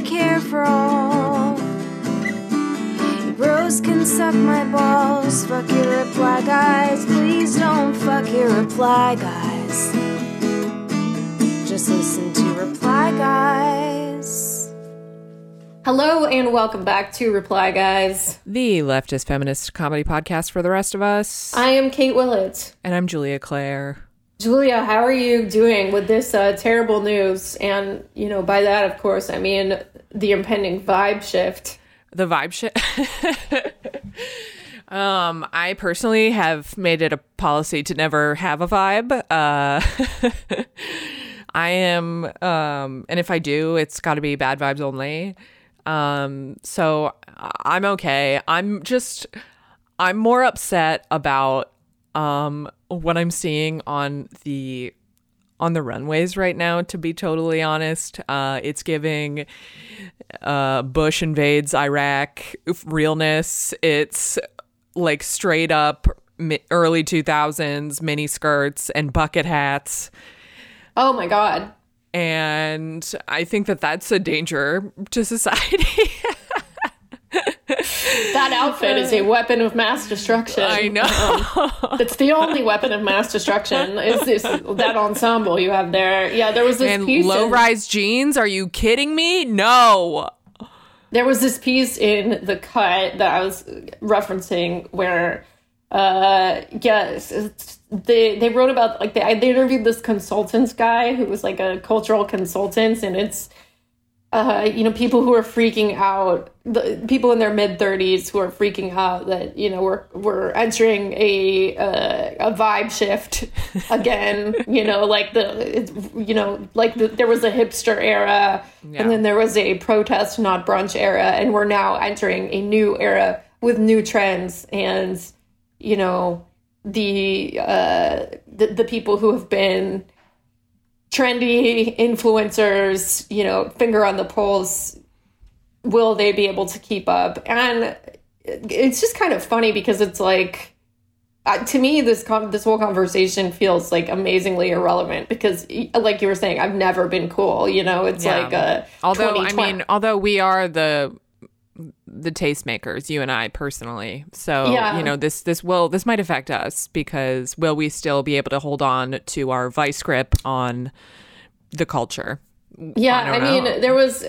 I care for all. You bros can suck my balls. Fuck your reply guys. Please don't fuck your reply guys. Just listen to reply guys. Hello and welcome back to Reply Guys. the leftist feminist comedy podcast for the rest of us. I am Kate Willett. and I'm Julia Clare. Julia, how are you doing with this uh, terrible news? And, you know, by that, of course, I mean the impending vibe shift. The vibe shift? um, I personally have made it a policy to never have a vibe. Uh, I am, um, and if I do, it's got to be bad vibes only. Um, so I'm okay. I'm just, I'm more upset about um what I'm seeing on the on the runways right now to be totally honest uh it's giving uh bush invades iraq realness. It's like straight up mi- early 2000s mini skirts and bucket hats. Oh my God. and i think that that's a danger to society That outfit is a weapon of mass destruction. i know It's the only weapon of mass destruction. Is this that ensemble you have there? Yeah, there was this and piece. low in- rise jeans are you kidding me no there was this piece in the cut that I was referencing where, uh, yes, they they wrote about like they they interviewed this consultants guy who was like a cultural consultant, and it's. Uh, you know, people who are freaking out, the people in their mid thirties who are freaking out that you know we're we're entering a uh, a vibe shift again. you know, like the you know like the, there was a hipster era, Yeah. and then there was a protest not brunch era, and we're now entering a new era with new trends and you know the uh the, the people who have been trendy influencers, you know, finger on the pulse, will they be able to keep up? And it's just kind of funny because it's like, uh, to me, this con- this whole conversation feels like amazingly irrelevant because, like you were saying, I've never been cool. You know, it's Yeah. like uh, although I mean, although we are the the tastemakers, you and I personally. So Yeah. you know this this will this might affect us because will we still be able to hold on to our vice grip on the culture? Yeah, I I, mean, there was.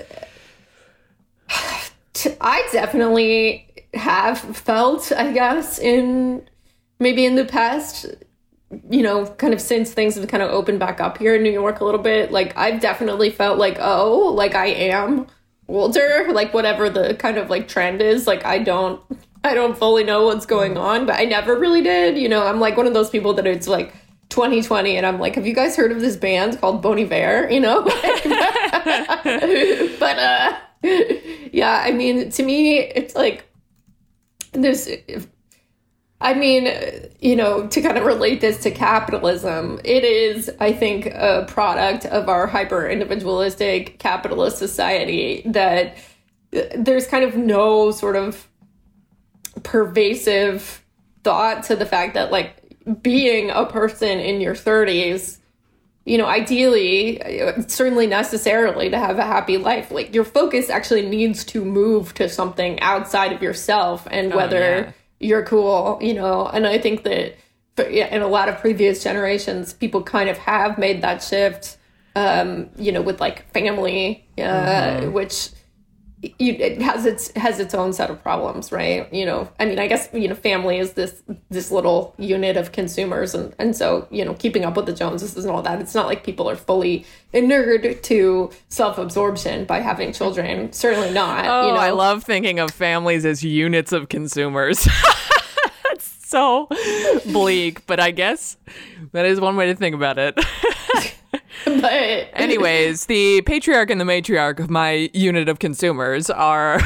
I definitely have felt, I guess, in maybe in the past, you know, kind of since things have kind of opened back up here in New York a little bit, like I've definitely felt like, oh, like I am older, like whatever the kind of like trend is, like I don't. I don't fully know what's going on, but I never really did. You know, I'm like one of those people that it's like 2020 and I'm like, have you guys heard of this band called Bon Iver? You know? but uh yeah, I mean, to me it's like this I mean, you know, to kind of relate this to capitalism, it is, I think, a product of our hyper individualistic capitalist society that there's kind of no sort of pervasive thought to the fact that, like, being a person in your 30s, you know, ideally, uh, certainly necessarily to have a happy life, like, your focus actually needs to move to something outside of yourself and whether yeah. You're cool, you know. And I think that in a lot of previous generations, people kind of have made that shift, um, you know, with like family, uh, which you, it has its has its own set of problems, right? You know, I mean, I guess you know, family is this this little unit of consumers, and and so you know, keeping up with the Joneses and all that. It's not like people are fully inured to self absorption by having children. Certainly not. Oh, you know, I love thinking of families as units of consumers. It's so bleak, but I guess that is one way to think about it. but Anyways, the patriarch and the matriarch of my unit of consumers are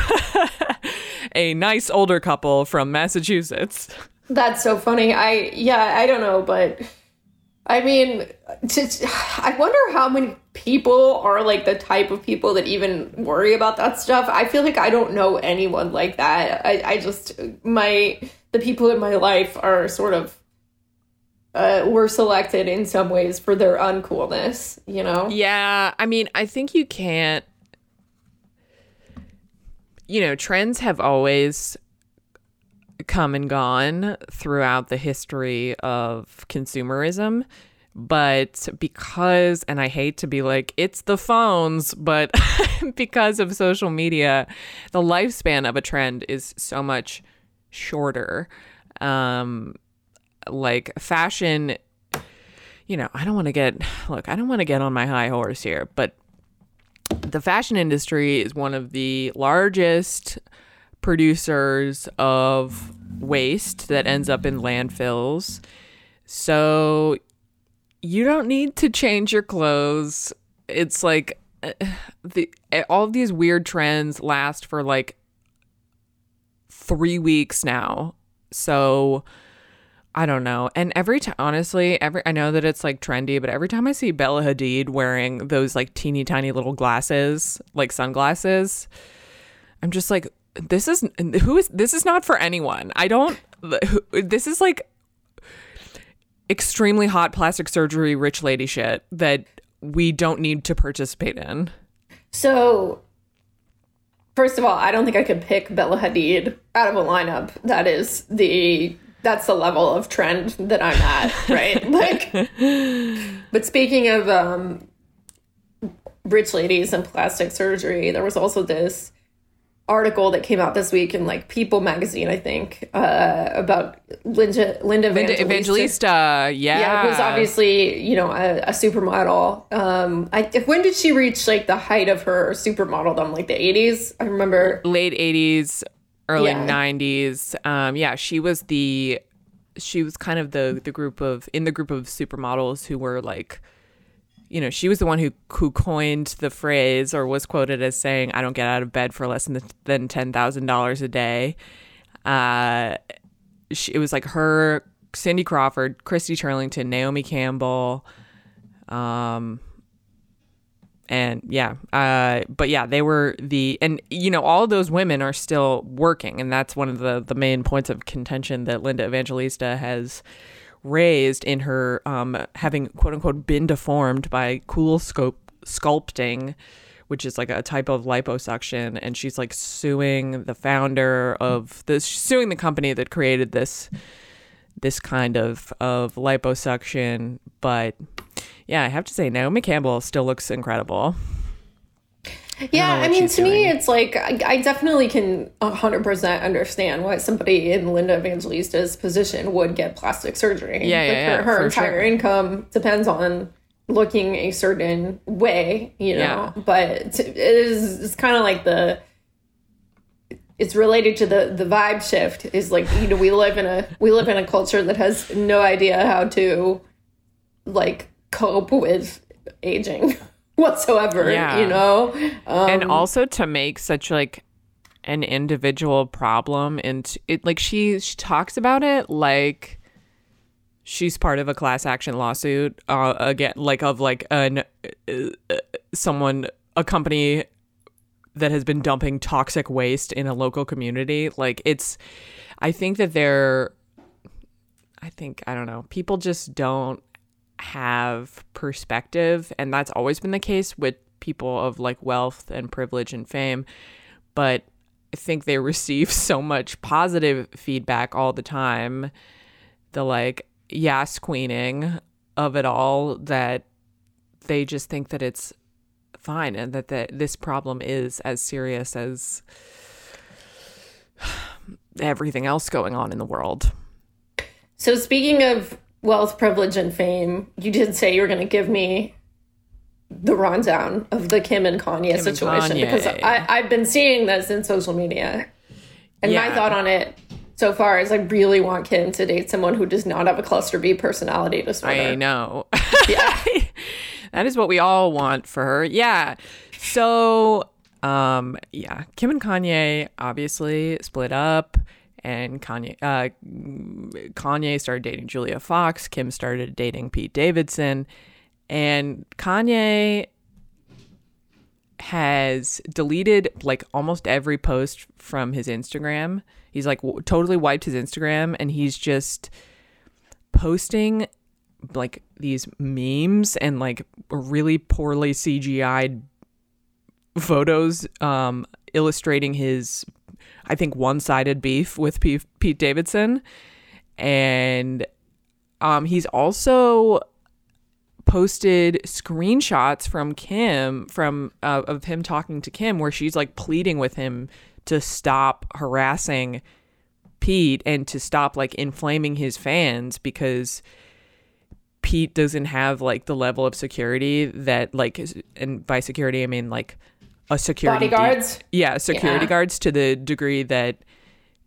a nice older couple from Massachusetts. That's so funny. I yeah, I don't know, but I mean, just, I wonder how many people are like the type of people that even worry about that stuff. I feel like I don't know anyone like that. I, I just my the people in my life are sort of uh, were selected in some ways for their uncoolness. You know? Yeah, I mean, I think you can't. you know, trends have always come and gone throughout the history of consumerism. But because, and I hate to be like, it's the phones, but because of social media, the lifespan of a trend is so much shorter. Um, like fashion, you know, I don't want to get, look, I don't want to get on my high horse here, but the fashion industry is one of the largest producers of waste that ends up in landfills. So you don't need to change your clothes. It's like uh, the all of these weird trends last for like 3 weeks now. So I don't know. And every time, honestly, every I know that it's like trendy, but every time I see Bella Hadid wearing those like teeny tiny little glasses, like sunglasses, I'm just like, this is who is this is not for anyone. I don't. This is like extremely hot plastic surgery rich lady shit that we don't need to participate in. So, first of all, I don't think I could pick Bella Hadid out of a lineup that is the that's the level of trend that I'm at, right? like, but speaking of um, rich ladies and plastic surgery, there was also this article that came out this week in like People magazine, I think, uh, about Linda Linda Evangelista. Evangelista, yeah, yeah, who's obviously you know a, a supermodel. Um, I when did she reach like the height of her supermodeldom? Like the eighties, I remember late eighties, early Yeah. 90s um yeah she was the she was kind of the the group of in the group of supermodels who were like you know she was the one who who coined the phrase or was quoted as saying i don't get out of bed for less than than $10,000 a day uh she, it was like her Cindy Crawford, Christy Turlington, Naomi Campbell, um, and yeah uh but yeah they were the and you know all those women are still working and that's one of the the main points of contention that linda evangelista has raised in her um having quote unquote been deformed by cool scope sculpting which is like a type of liposuction. And she's like suing the founder of this suing the company that created this this kind of of liposuction. But yeah i have to say naomi campbell still looks incredible Yeah, know I mean, to me, it's like I, I definitely can hundred percent understand why somebody in Linda Evangelista's position would get plastic surgery. Yeah, yeah, Like, yeah, her, her entire sure. income depends on looking a certain way, you know. Yeah. But it is it's kind of like the it's related to the the vibe shift. Is like you know we live in a we live in a culture that has no idea how to like cope with aging whatsoever. Yeah. You know. Um, and also to make such like an individual problem and it like she, she talks about it like she's part of a class action lawsuit uh again like of like an uh, uh, someone a company that has been dumping toxic waste in a local community like it's i think that they're i think i don't know people just don't have perspective and that's always been the case with people of like wealth and privilege and fame but i think they receive so much positive feedback all the time the like yes queening of it all that they just think that it's fine and that the, this problem is as serious as everything else going on in the world. So speaking of wealth, privilege, and fame, you did say you were going to give me the rundown of the Kim and Kanye and situation Kanye. because I, I've been seeing this in social media, and my thought on it so far is I really want Kim to date someone who does not have a cluster B personality disorder. I know. Yeah. that is what we all want for her. Yeah. So, um, yeah, Kim and Kanye obviously split up, and Kanye, uh, Kanye started dating Julia Fox. Kim started dating Pete Davidson, and Kanye has deleted like almost every post from his Instagram. He's like w- totally wiped his Instagram, and he's just posting like these memes and like really poorly CGI'd photos um illustrating his, I think, one sided beef with P- Pete Davidson. And um, he's also posted screenshots from Kim from uh, of him talking to Kim where she's like pleading with him to stop harassing Pete and to stop like inflaming his fans because Pete doesn't have like the level of security that like and by security I mean like a security Bodyguards? yeah, security Yeah. guards to the degree that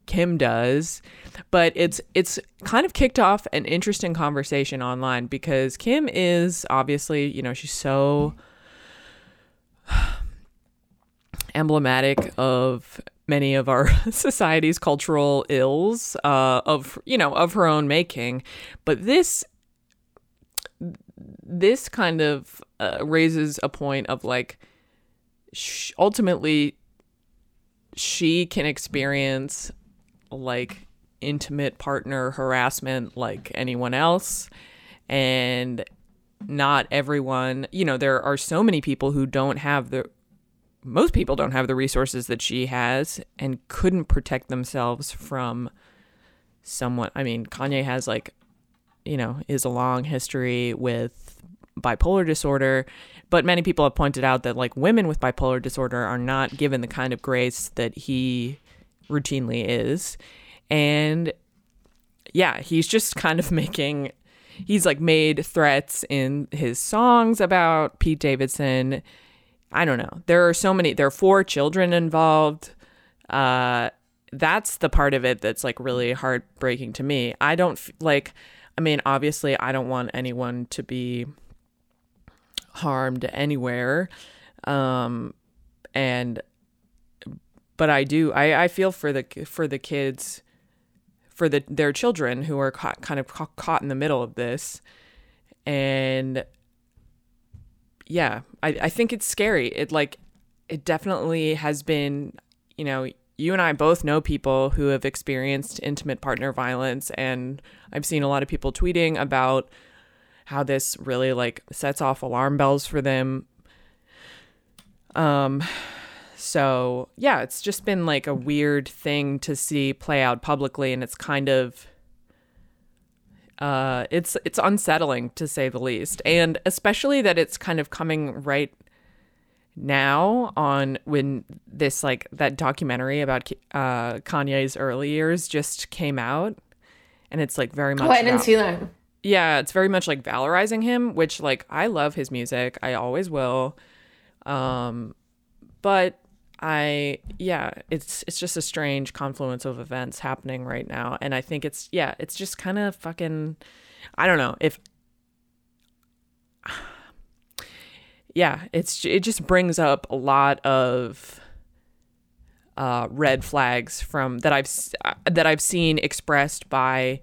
Kim does. But it's it's kind of kicked off an interesting conversation online because Kim is obviously, you know, she's so emblematic of many of our society's cultural ills uh, of you know of her own making but this this kind of uh, raises a point of like sh- ultimately she can experience like intimate partner harassment like anyone else and not everyone you know there are so many people who don't have the most people don't have the resources that she has and couldn't protect themselves from someone i mean kanye has like you know is a long history with bipolar disorder but many people have pointed out that like women with bipolar disorder are not given the kind of grace that he routinely is and yeah he's just kind of making he's like made threats in his songs about Pete Davidson I don't know. There are so many. There are four children involved. Uh, that's the part of it that's like really heartbreaking to me. I don't like. I mean, obviously, I don't want anyone to be harmed anywhere, um, and but I do. I I feel for the for the kids, for the their children who are caught, kind of ca- caught in the middle of this, and yeah, I, I think it's scary. It like it definitely has been, you know, you and I both know people who have experienced intimate partner violence and I've seen a lot of people tweeting about how this really like sets off alarm bells for them. Um so yeah, it's just been like a weird thing to see play out publicly and it's kind of uh, it's it's unsettling to say the least, and especially that it's kind of coming right now on when this like that documentary about uh, Kanye's early years just came out, and it's like very much. Oh, I didn't see that. Yeah, it's very much like valorizing him, which like I love his music. I always will. Um but I yeah, it's it's just a strange confluence of events happening right now and I think it's yeah, it's just kind of fucking I don't know if yeah, it's it just brings up a lot of uh, red flags from that I've uh, that I've seen expressed by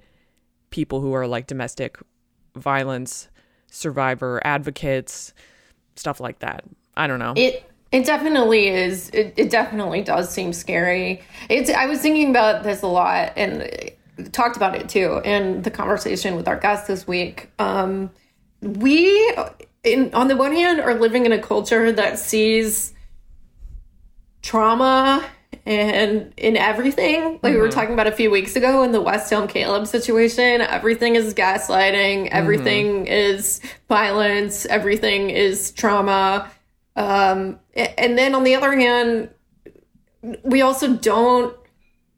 people who are like domestic violence survivor advocates, stuff like that. I don't know. It it definitely is. It, it definitely does seem scary. It's. I was thinking about this a lot and talked about it too in the conversation with our guest this week. Um, we, in on the one hand, are living in a culture that sees trauma and in everything. Like we were talking about a few weeks ago in the west elm caleb situation. Everything is gaslighting. Everything is violence. Everything is trauma. Um and then on the other hand we also don't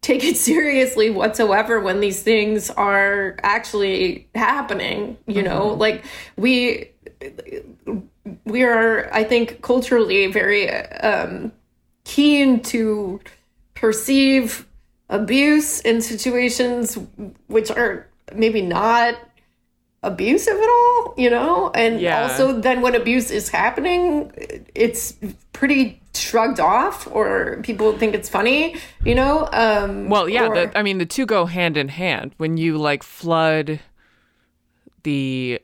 take it seriously whatsoever when these things are actually happening you know? Like we we are i think culturally very um keen to perceive abuse in situations which are maybe not abusive at all, you know? And Yeah. also, then when abuse is happening, it's pretty shrugged off or people think it's funny, you know? Um, Well, yeah, or- the, I mean, the two go hand in hand. When you like flood the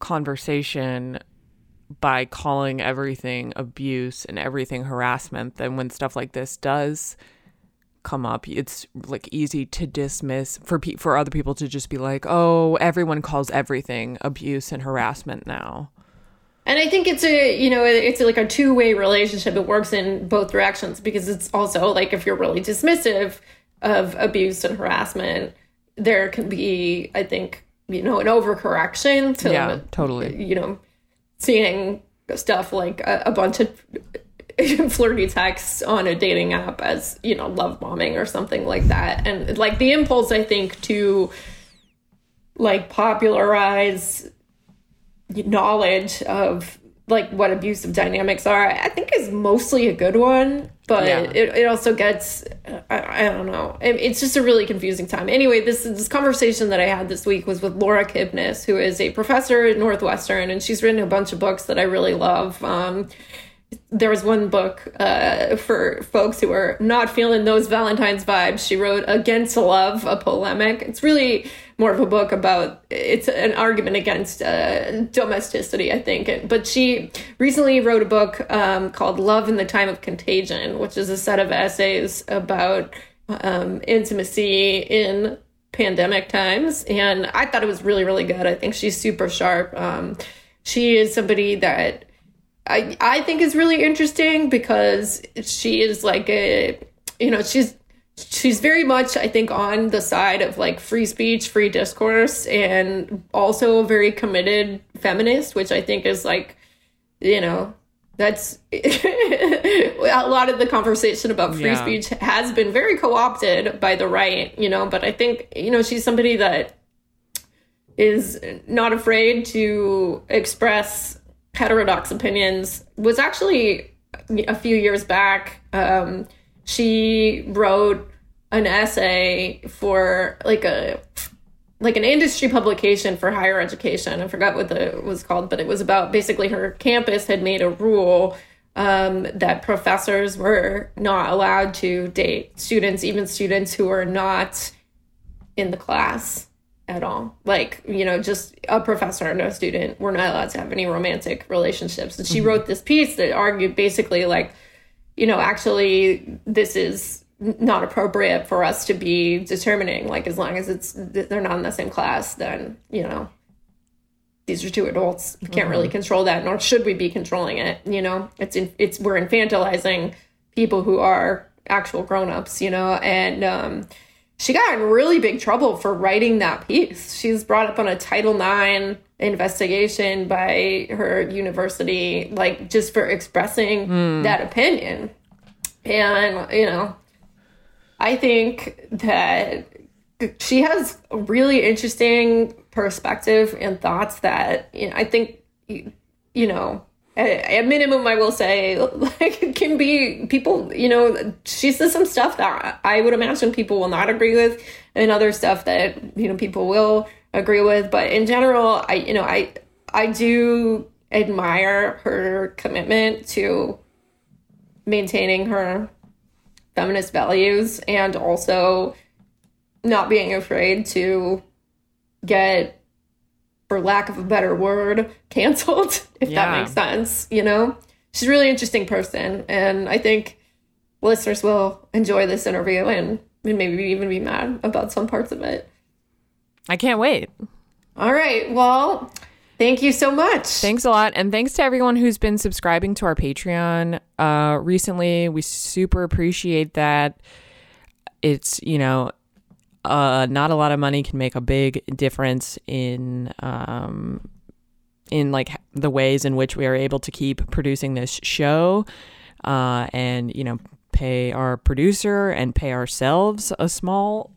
conversation by calling everything abuse and everything harassment, then when stuff like this does come up, it's like easy to dismiss for pe- for other people to just be like, "Oh, everyone calls everything abuse and harassment now." and I think it's a you know it's like a two way relationship. It works in both directions because it's also like if you're really dismissive of abuse and harassment, there can be I think you know an overcorrection to Yeah, totally. you know seeing stuff like a, a bunch of flirty texts on a dating app as you know love bombing or something like that. And like the impulse i think to like popularize knowledge of like what abusive dynamics are i think is mostly a good one but Yeah. it, it also gets I, I don't know. It- it's just a really confusing time. Anyway this this conversation that i had this week was with laura kipnis who is a professor at northwestern and she's written a bunch of books that i really love. Um, there was one book uh, for folks who are not feeling those Valentine's vibes. She wrote Against Love, a polemic. It's really more of a book about, it's an argument against uh, domesticity, I think. But she recently wrote a book um, called Love in the Time of Contagion, which is a set of essays about um, intimacy in pandemic times. And I thought it was really, really good. I think she's super sharp. Um, she is somebody that I I think is really interesting because she is like a you know she's she's very much I think on the side of like free speech, free discourse, and also a very committed feminist, which I think is like you know that's a lot of the conversation about free Yeah. speech has been very co-opted by the right, you know, but I think you know she's somebody that is not afraid to express heterodox opinions was actually a few years back um, she wrote an essay for like a like an industry publication for higher education. I forgot what the was called, but it was about basically her campus had made a rule um, that professors were not allowed to date students, even students who are not in the class at all. Like, you know, just a professor and a student. We're not allowed to have any romantic relationships. And she wrote this piece that argued basically like, you know, actually this is not appropriate for us to be determining like as long as it's they're not in the same class then you know these are two adults we can't really control that nor should we be controlling it you know it's in, it's we're infantilizing people who are actual grown-ups you know and um she got in really big trouble for writing that piece. She's brought up on a title ix investigation by her university like just for expressing hmm. that opinion. And you know I think that she has a really interesting perspective and thoughts that you know, I think you know at, minimum I will say like it can be people you know she says some stuff that I would imagine people will not agree with and other stuff that you know people will agree with. But in general I you know I I do admire her commitment to maintaining her feminist values and also not being afraid to get for lack of a better word canceled if Yeah. that makes sense you know she's a really interesting person and i think listeners will enjoy this interview and, and maybe even be mad about some parts of it I can't wait. all right well thank you so much Thanks a lot. And thanks to everyone who's been subscribing to our Patreon uh, recently. We super appreciate that. It's, you know, uh, not a lot of money can make a big difference in um, in like the ways in which we are able to keep producing this show uh, and you know pay our producer and pay ourselves a small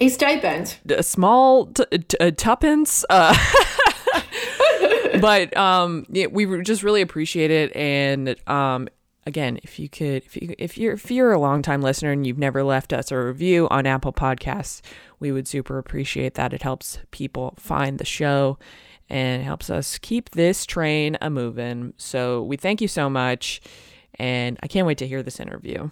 a stipend a small t- t- uh, tuppence. Uh, but um, yeah, we just really appreciate it. And um, again, if you could, if you if you're if you're a long time listener and you've never left us a review on Apple Podcasts, we would super appreciate that. It helps people find the show and helps us keep this train a moving. So we thank you so much, and I can't wait to hear this interview.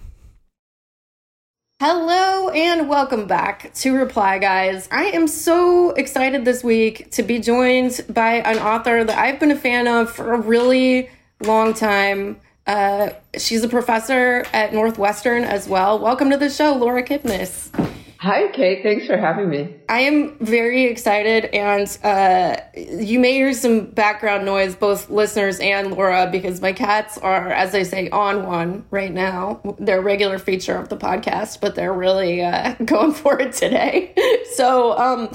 Hello and welcome back to Reply Guys. I am so excited this week to be joined by an author that I've been a fan of for a really long time. Uh, she's a professor at Northwestern as well. Welcome to the show, Laura Kipnis. Hi, Kate. Thanks for having me. I am very excited, and uh, you may hear some background noise, both listeners and Laura, because my cats are, as I say, on one right now. They're a regular feature of the podcast, but they're really uh, going for it today. so, um,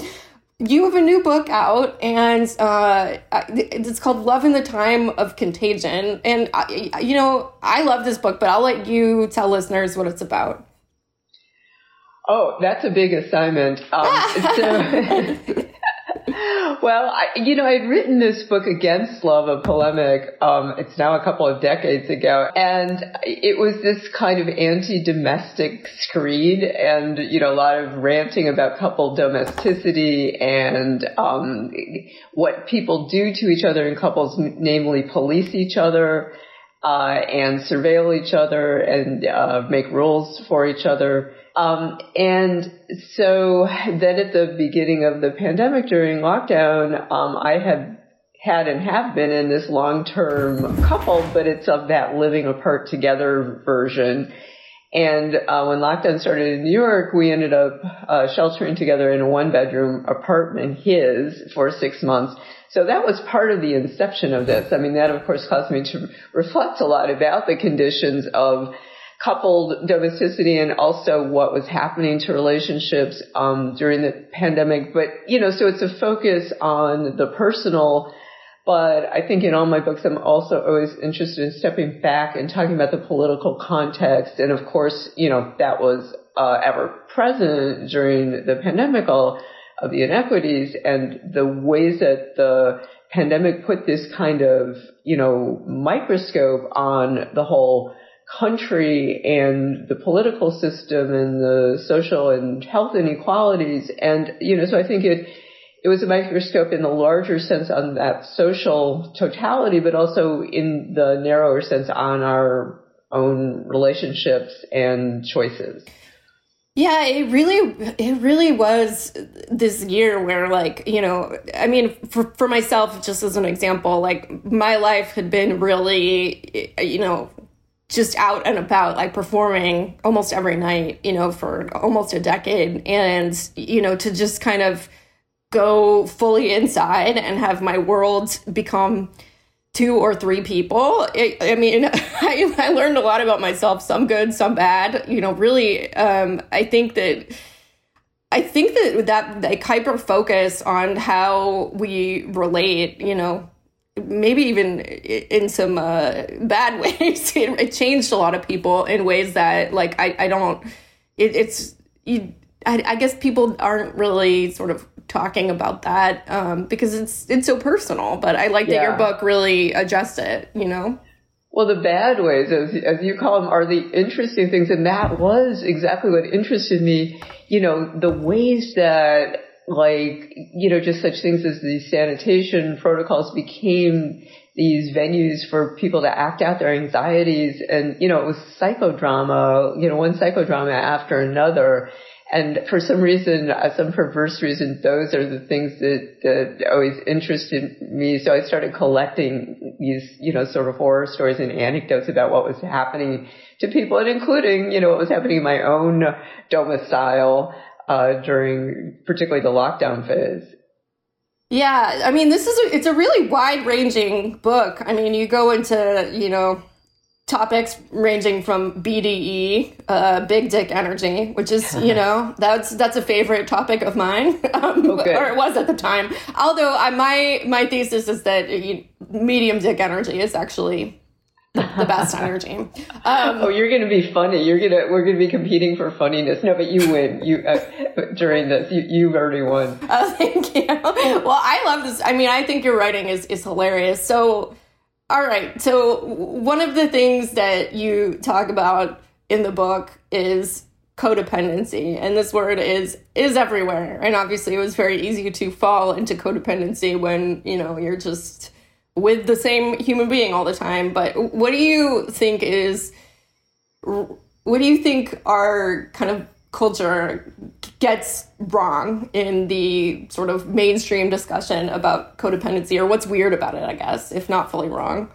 you have a new book out and uh, it's called love in the time of contagion. And I, you know i love this book but i'll let you tell listeners what it's about. Oh that's a big assignment. Um, so well, I, you know, I'd written this book against love, a polemic. Um, it's now a couple of decades ago, and it was this kind of anti-domestic screed, and you know, a lot of ranting about couple domesticity and um, what people do to each other in couples, namely police each other. Uh, and surveil each other and uh, make rules for each other. Um, and so then at the beginning of the pandemic during lockdown, um, I had had and have been in this long-term couple, but it's of that living apart together version. And uh, when lockdown started in New York, we ended up uh, sheltering together in a one-bedroom apartment, his, for six months. So that was part of the inception of this. I mean, that of course caused me to reflect a lot about the conditions of coupled domesticity and also what was happening to relationships um, during the pandemic. But you know, so it's a focus on the personal. But I think in all my books, I'm also always interested in stepping back and talking about the political context. And of course, you know, that was uh, ever present during the pandemic, all of the inequities and the ways that the pandemic put this kind of, you know, microscope on the whole country and the political system and the social and health inequalities. And, you know, so I think it, it was a microscope in the larger sense on that social totality, but also in the narrower sense on our own relationships and choices. Yeah, it really it really was this year where like, you know, I mean for for myself just as an example, like my life had been really you know, just out and about, like performing almost every night, you know, for almost a decade. And, you know, to just kind of go fully inside and have my world become two or three people. It, I mean, I, I, learned a lot about myself, some good, some bad. You know, really, um, I think that. I think that that like hyper focus on how we relate, you know, maybe even in some uh, bad ways it, it, changed a lot of people in ways that like i, I don't it, it's you, I, I, guess people aren't really sort of talking about that um, because it's it's so personal but i like yeah. that your book really addressed it you know well, the bad ways, as, as you call them, are the interesting things. And that was exactly what interested me. You know, the ways that like, you know, just such things as the sanitation protocols became these venues for people to act out their anxieties. And, you know, it was psychodrama, you know, one psychodrama after another. And for some reason, uh, some perverse reason, those are the things that, that always interested me. So I started collecting these, you know, sort of horror stories and anecdotes about what was happening to people and including, you know, what was happening in my own domicile uh, during particularly the lockdown phase. Yeah, I mean, this is a, it's a really wide ranging book. I mean, you go into you know topics ranging from BDE, uh, big dick energy, which is you know that's that's a favorite topic of mine, um, oh, or it was at the time. Although I, my my thesis is that medium dick energy is actually the best energy. Um, oh, you're going to be funny. You're going to we're going to be competing for funniness. No, but you win. You uh, during this, you you already won. Oh, thank you. Well, I love this. I mean, I think your writing is is hilarious. So, all right. So, one of the things that you talk about in the book is codependency and this word is is everywhere and obviously it was very easy to fall into codependency when you know you're just with the same human being all the time. But what do you think is, what do you think our kind of culture gets wrong in the sort of mainstream discussion about codependency or what's weird about it, I guess, if not fully wrong?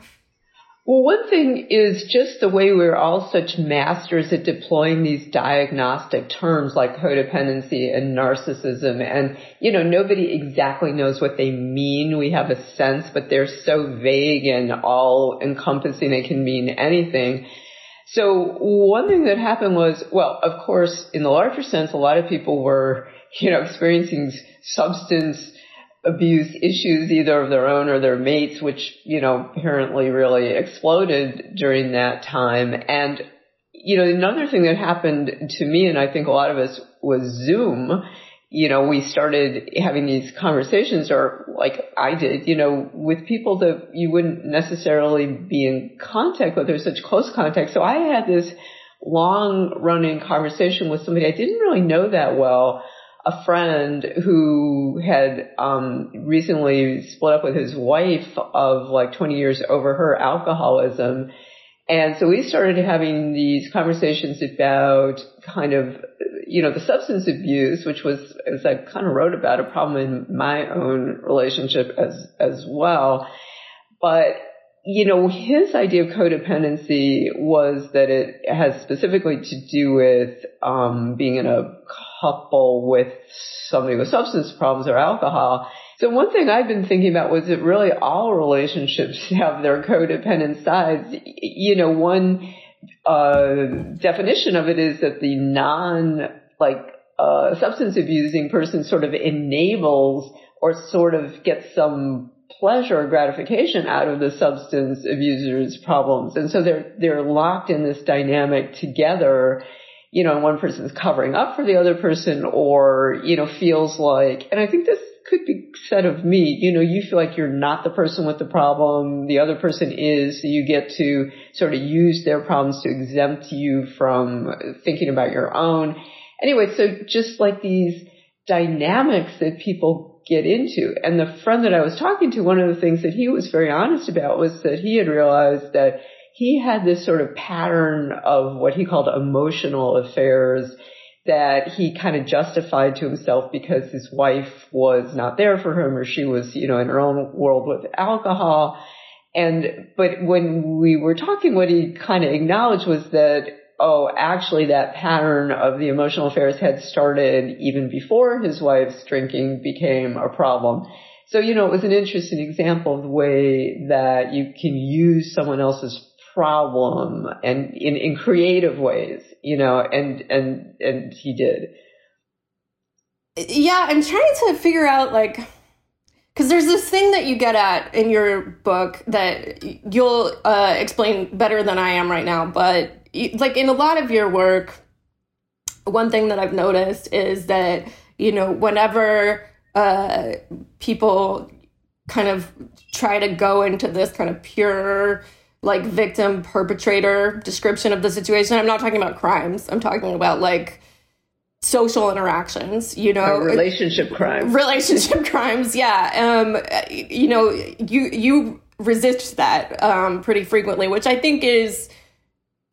Well, one thing is just the way we're all such masters at deploying these diagnostic terms like codependency and narcissism. And, you know, nobody exactly knows what they mean. We have a sense, but they're so vague and all encompassing They can mean anything. So one thing that happened was, well, of course, in the larger sense, a lot of people were, you know, experiencing substance abuse issues either of their own or their mates, which, you know, apparently really exploded during that time. And, you know, another thing that happened to me and I think a lot of us was Zoom. You know, we started having these conversations or like I did, you know, with people that you wouldn't necessarily be in contact with or such close contact. So I had this long running conversation with somebody I didn't really know that well a friend who had um, recently split up with his wife of like 20 years over her alcoholism. And so we started having these conversations about kind of, you know, the substance abuse, which was, as I kind of wrote about, a problem in my own relationship as, as well. But you know, his idea of codependency was that it has specifically to do with um, being in a couple with somebody with substance problems or alcohol. So one thing I've been thinking about was that really all relationships have their codependent sides. You know, one uh, definition of it is that the non like uh, substance abusing person sort of enables or sort of gets some pleasure or gratification out of the substance abuser's problems. And so they're, they're locked in this dynamic together, you know, one person's covering up for the other person or, you know, feels like, and I think this could be said of me, you know, you feel like you're not the person with the problem, the other person is, so you get to sort of use their problems to exempt you from thinking about your own. Anyway, so just like these dynamics that people get into. And the friend that I was talking to, one of the things that he was very honest about was that he had realized that he had this sort of pattern of what he called emotional affairs that he kind of justified to himself because his wife was not there for him or she was, you know, in her own world with alcohol. And, but when we were talking, what he kind of acknowledged was that oh, actually that pattern of the emotional affairs had started even before his wife's drinking became a problem. So, you know, it was an interesting example of the way that you can use someone else's problem and in, in creative ways, you know, and, and, and he did. Yeah, I'm trying to figure out like, because there's this thing that you get at in your book that you'll uh, explain better than I am right now, but like in a lot of your work, one thing that I've noticed is that, you know, whenever uh, people kind of try to go into this kind of pure, like victim perpetrator description of the situation, I'm not talking about crimes, I'm talking about like social interactions you know? Relationship crimes. Relationship crimes yeah. Um you know you you resist that um pretty frequently which i think is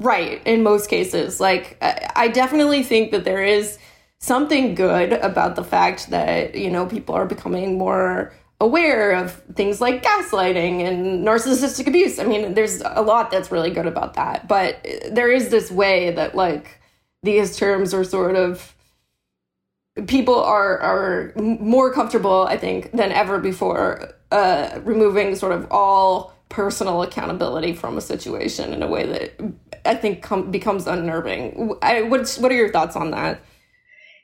right in most cases. Like, I definitely think that there is something good about the fact that, you know, people are becoming more aware of things like gaslighting and narcissistic abuse. I mean, there's a lot that's really good about that. But there is this way that, like, these terms are sort of people are are more comfortable i think than ever before uh removing sort of all personal accountability from a situation in a way that I think com- becomes unnerving. I, what what are your thoughts on that?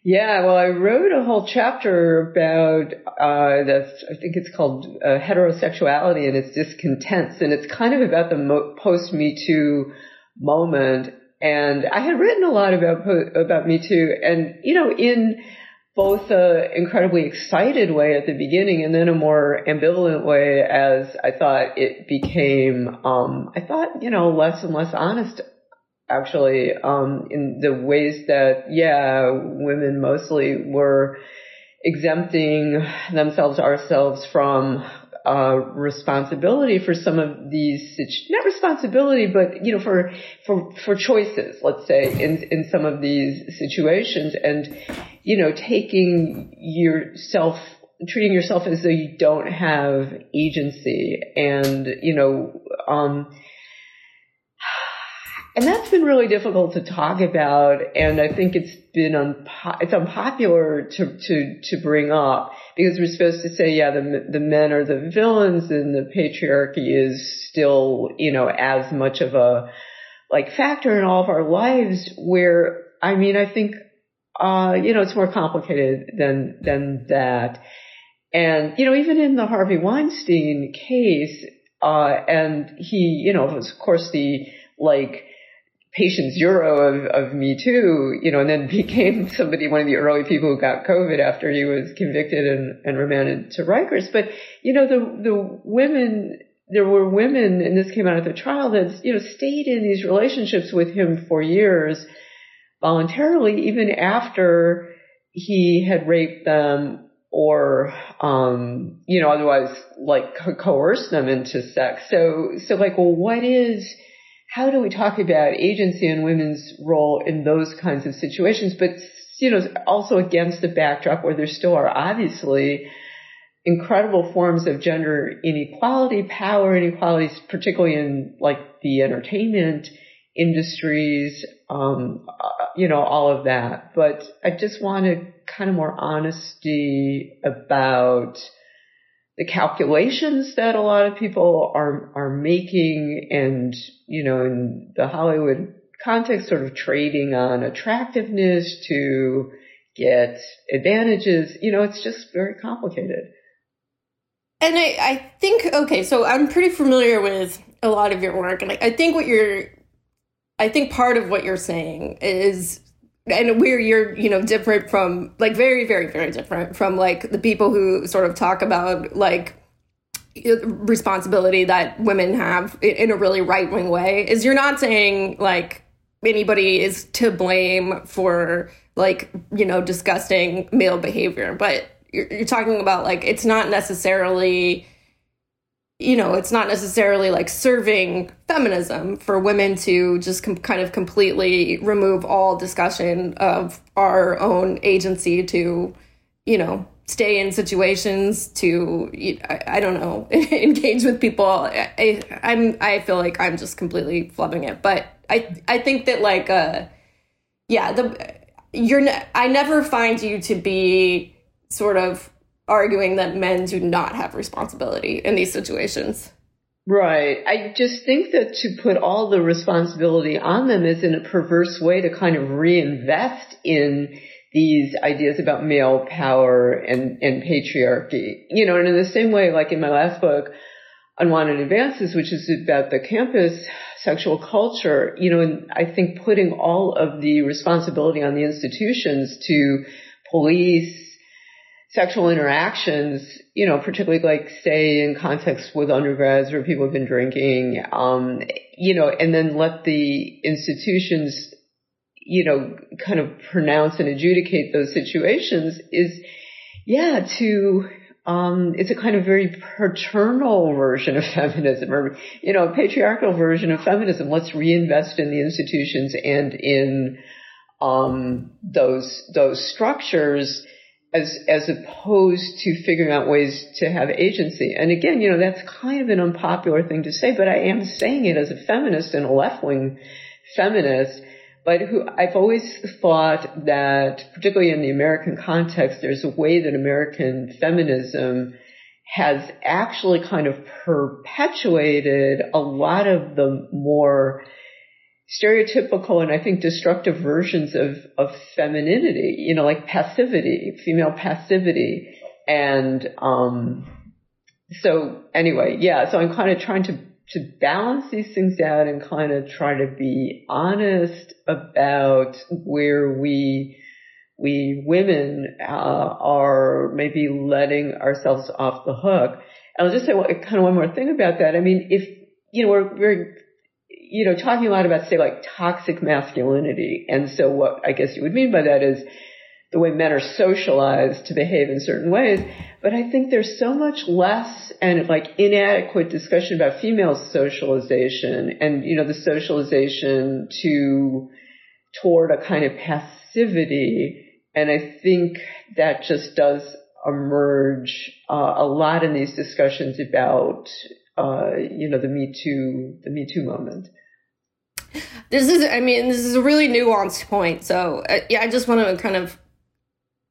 Yeah, well, I wrote a whole chapter about uh, this. I think it's called uh, heterosexuality and its discontents, and it's kind of about the mo- post Me Too moment. And I had written a lot about about Me Too, and you know, in both a incredibly excited way at the beginning and then a more ambivalent way as I thought it became, um, I thought, you know, less and less honest actually, um, in the ways that, yeah, women mostly were exempting themselves, ourselves from uh, responsibility for some of these, not responsibility, but, you know, for, for, for choices, let's say, in, in some of these situations. And, you know, taking yourself, treating yourself as though you don't have agency and, you know, um, and that's been really difficult to talk about, and I think it's been unpo- it's unpopular to to to bring up because we're supposed to say, yeah, the the men are the villains, and the patriarchy is still, you know, as much of a like factor in all of our lives. Where I mean, I think, uh, you know, it's more complicated than than that. And, you know, even in the Harvey Weinstein case, uh, and he, you know, of course the, like, patient zero of, of Me Too, you know, and then became somebody, one of the early people who got COVID after he was convicted and, and remanded to Rikers. But, you know, the, the women, there were women, and this came out at the trial, that, you know, stayed in these relationships with him for years voluntarily, even after he had raped them or um you know otherwise like co- coerce them into sex so so like well what is how do we talk about agency and women's role in those kinds of situations? But you know also against the backdrop where there still are obviously incredible forms of gender inequality power inequalities particularly in like the entertainment industries um you know all of that. But i just wanted kind of more honesty about the calculations that a lot of people are are making and you know in the Hollywood context sort of trading on attractiveness to get advantages you know it's just very complicated. And I, I think okay so i'm pretty familiar with a lot of your work and I, I think what you're i think part of what you're saying is and where you're you know different from like very very very different from like the people who sort of talk about like responsibility that women have in a really right wing way is you're not saying like anybody is to blame for like you know disgusting male behavior but you're, you're talking about like it's not necessarily you know, it's not necessarily like serving feminism for women to just kind of completely remove all discussion of our own agency to, you know, stay in situations to, I, I don't know, engage with people. I, I'm, I feel like I'm just completely flubbing it, but I, I think that like, uh, yeah, the, you're, I never find you to be sort of arguing that men do not have responsibility in these situations. Right. I just think that to put all the responsibility on them is in a perverse way to kind of reinvest in these ideas about male power and, and patriarchy. You know, and in the same way, like in my last book, Unwanted Advances, which is about the campus sexual culture, you know, and I think putting all of the responsibility on the institutions to police, sexual interactions, you know, particularly like say in context with undergrads where people have been drinking, um, you know, and then let the institutions, you know, kind of pronounce and adjudicate those situations is, yeah, to, um, it's a kind of very paternal version of feminism or, you know, a patriarchal version of feminism. Let's reinvest in the institutions and in, um, those, those structures as as opposed to figuring out ways to have agency. And again, you know, that's kind of an unpopular thing to say, but I am saying it as a feminist and a left wing feminist, but who I've always thought that, particularly in the American context, there's a way that American feminism has actually kind of perpetuated a lot of the more stereotypical and I think destructive versions of, of femininity, you know, like passivity, female passivity. And, um, so anyway, yeah, so I'm kind of trying to, to balance these things out and kind of try to be honest about where we, we women, uh, are maybe letting ourselves off the hook. And I'll just say kind of one more thing about that. I mean, if, you know, we're, we're you know, talking a lot about, say, like toxic masculinity. And so what I guess you would mean by that is the way men are socialized to behave in certain ways. But I think there's so much less and like inadequate discussion about female socialization and, you know, the socialization to, toward a kind of passivity. And I think that just does emerge uh, a lot in these discussions about uh, you know, the Me Too, the Me Too moment. This is, I mean, this is a really nuanced point. So, uh, yeah, I just want to kind of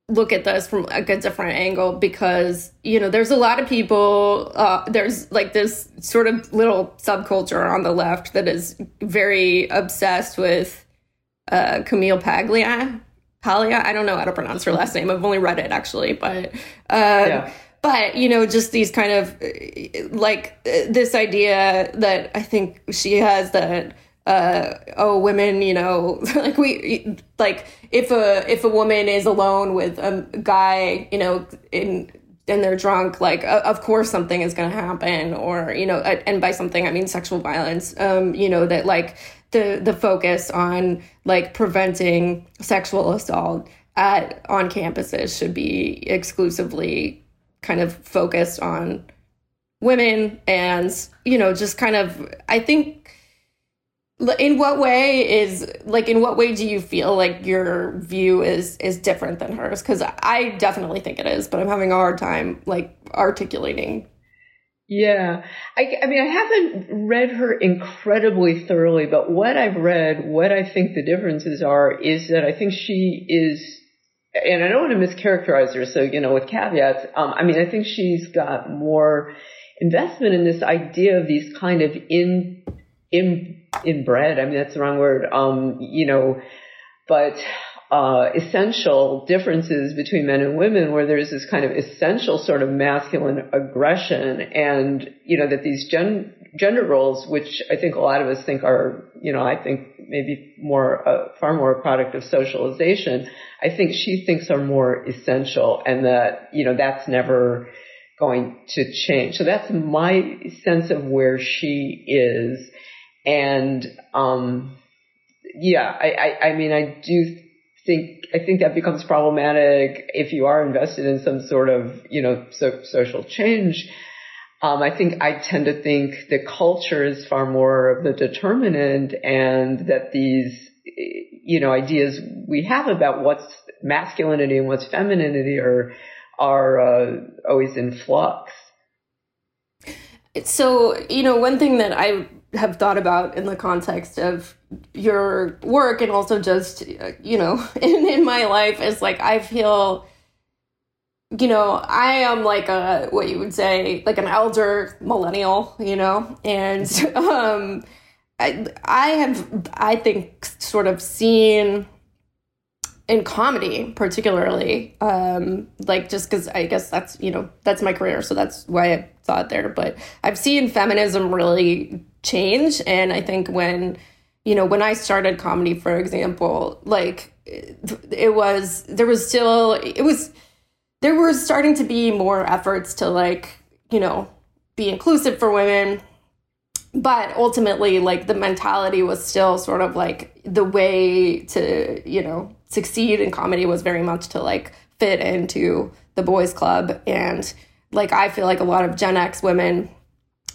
look at this from like a different angle because you know there's a lot of people uh, there's like this sort of little subculture on the left that is very obsessed with uh, Camille Paglia Paglia I don't know how to pronounce her last name I've only read it actually but uh, yeah. but you know just these kind of like this idea that I think she has that uh, oh, women, you know, like we, like if a if a woman is alone with a guy, you know, in and they're drunk, like uh, of course something is going to happen, or you know, and by something I mean sexual violence. Um, you know that like the the focus on like preventing sexual assault at on campuses should be exclusively kind of focused on women and you know just kind of I think in what way is like in what way do you feel like your view is is different than hers? Because i definitely think it is but i'm having a hard time like articulating. Yeah. I, I mean i haven't read her incredibly thoroughly but what i've read what i think the differences are is that i think she is and i don't want to mischaracterize her so you know with caveats um, i mean i think she's got more investment in this idea of these kind of in in inbred. I mean, that's the wrong word. Um, you know, but uh, essential differences between men and women where there's this kind of essential sort of masculine aggression and, you know, that these gen- gender roles, which I think a lot of us think are, you know, I think maybe more, uh, far more a product of socialization, I think she thinks are more essential and that, you know, that's never going to change. So that's my sense of where she is. And, um, yeah, I, I, I mean, I do think, I think that becomes problematic if you are invested in some sort of, you know, so, social change. Um, I think I tend to think the culture is far more of the determinant and that these, you know, ideas we have about what's masculinity and what's femininity are, are, uh, always in flux. So, you know, one thing that I have thought about in the context of your work and also just you know in, in my life is like i feel you know i am like a what you would say like an elder millennial you know? And um i i have i think sort of seen in comedy particularly um like just because i guess that's you know that's my career so that's why i saw it there but i've seen feminism really change. And I think when, you know, when I started comedy, for example, like it was, there was still, it was, there were starting to be more efforts to like, you know, be inclusive for women. But ultimately, like the mentality was still sort of like the way to, you know, succeed in comedy was very much to like fit into the boys club. And like, I feel like a lot of Gen X women,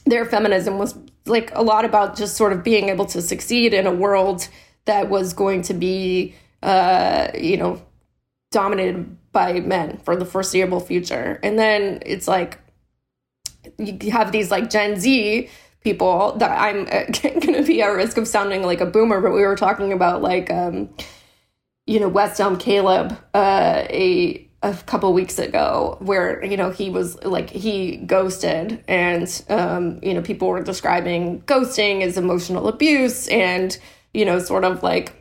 their feminism was like a lot about just sort of being able to succeed in a world that was going to be uh you know dominated by men for the foreseeable future. And then it's like you have these like gen z people that i'm going to be at risk of sounding like a boomer but we were talking about like um you know west elm caleb uh a a couple weeks ago where you know he was like he ghosted and um you know people were describing ghosting as emotional abuse and you know sort of like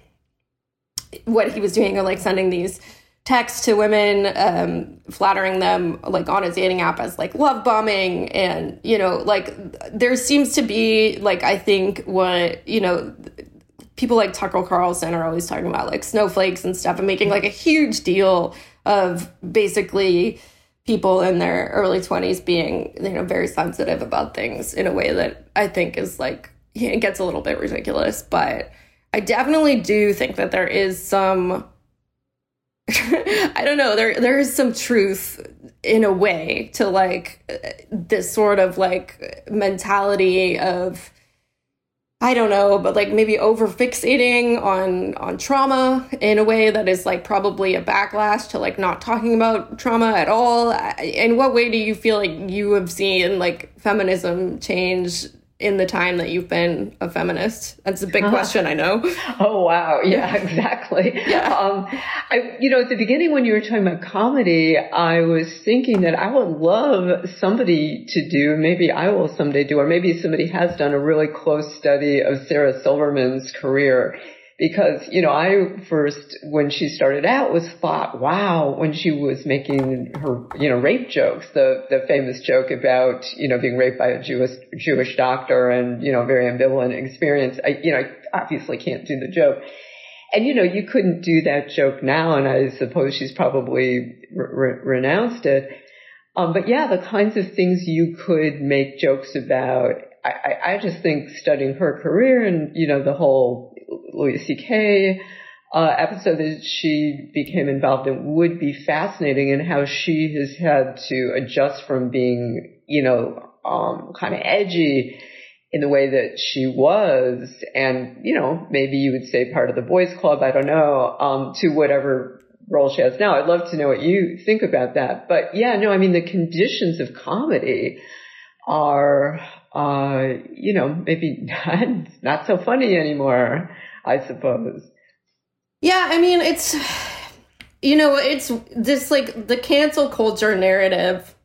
what he was doing or like sending these texts to women um flattering them like on a dating app as like love bombing and you know like there seems to be like i think what you know people like Tucker Carlson are always talking about like snowflakes and stuff and making like a huge deal of basically people in their early 20s being you know very sensitive about things in a way that i think is like it gets a little bit ridiculous but i definitely do think that there is some i don't know there there is some truth in a way to like this sort of like mentality of I don't know, but like maybe over fixating on on trauma in a way that is like probably a backlash to like not talking about trauma at all. In what way do you feel like you have seen like feminism change in the time that you've been a feminist? That's a big uh-huh. question, I know. Oh wow, yeah, exactly. Yeah. Um, I, you know, at the beginning when you were talking about comedy, I was thinking that I would love somebody to do, maybe I will someday do, or maybe somebody has done a really close study of Sarah Silverman's career because, you know, I first, when she started out was thought, wow, when she was making her, you know, rape jokes, the, the famous joke about, you know, being raped by a Jewish, Jewish doctor and, you know, very ambivalent experience. I, you know, I obviously can't do the joke. And, you know, you couldn't do that joke now, and I suppose she's probably re- renounced it. Um, but yeah, the kinds of things you could make jokes about. I, I, I just think studying her career and, you know, the whole Louis C.K. Uh, episode that she became involved in would be fascinating and how she has had to adjust from being, you know, um, kind of edgy in the way that she was and, you know, maybe you would say part of the boys club, I don't know, um, to whatever role she has now. I'd love to know what you think about that. But yeah, no, I mean, the conditions of comedy are, uh, you know, maybe not, not so funny anymore. I suppose. Yeah, I mean, it's, you know, it's this like the cancel culture narrative.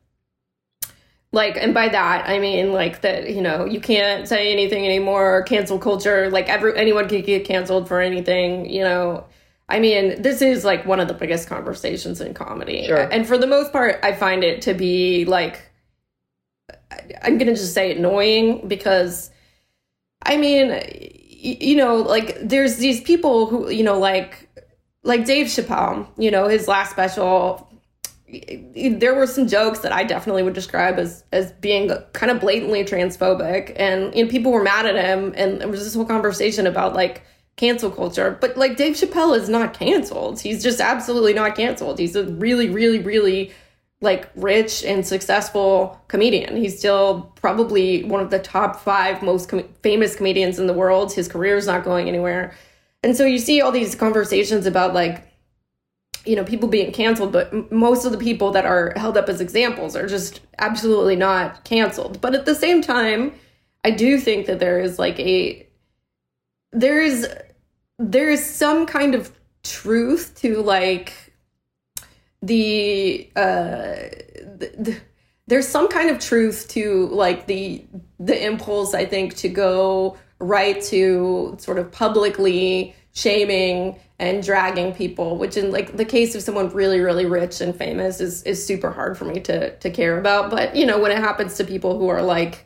Like, and by that, I mean, like, that, you know, you can't say anything anymore, cancel culture, like, every, anyone can get canceled for anything, you know. I mean, this is like one of the biggest conversations in comedy. Sure. And for the most part, I find it to be like, I'm going to just say annoying because, I mean, you know, like there's these people who, you know, like like Dave Chappelle, you know, his last special there were some jokes that I definitely would describe as as being kind of blatantly transphobic. And you know people were mad at him. And there was this whole conversation about like cancel culture. But like Dave Chappelle is not canceled. He's just absolutely not canceled. He's a really really really like rich and successful comedian. He's still probably one of the top five most com- famous comedians in the world. His career is not going anywhere. And so you see all these conversations about like, you know, people being canceled, but m- most of the people that are held up as examples are just absolutely not canceled. But at the same time, I do think that there is like a, there is, there is some kind of truth to like, the uh the, the, there's some kind of truth to like the the impulse i think to go right to sort of publicly shaming and dragging people which in like the case of someone really really rich and famous is is super hard for me to to care about. But you know when it happens to people who are like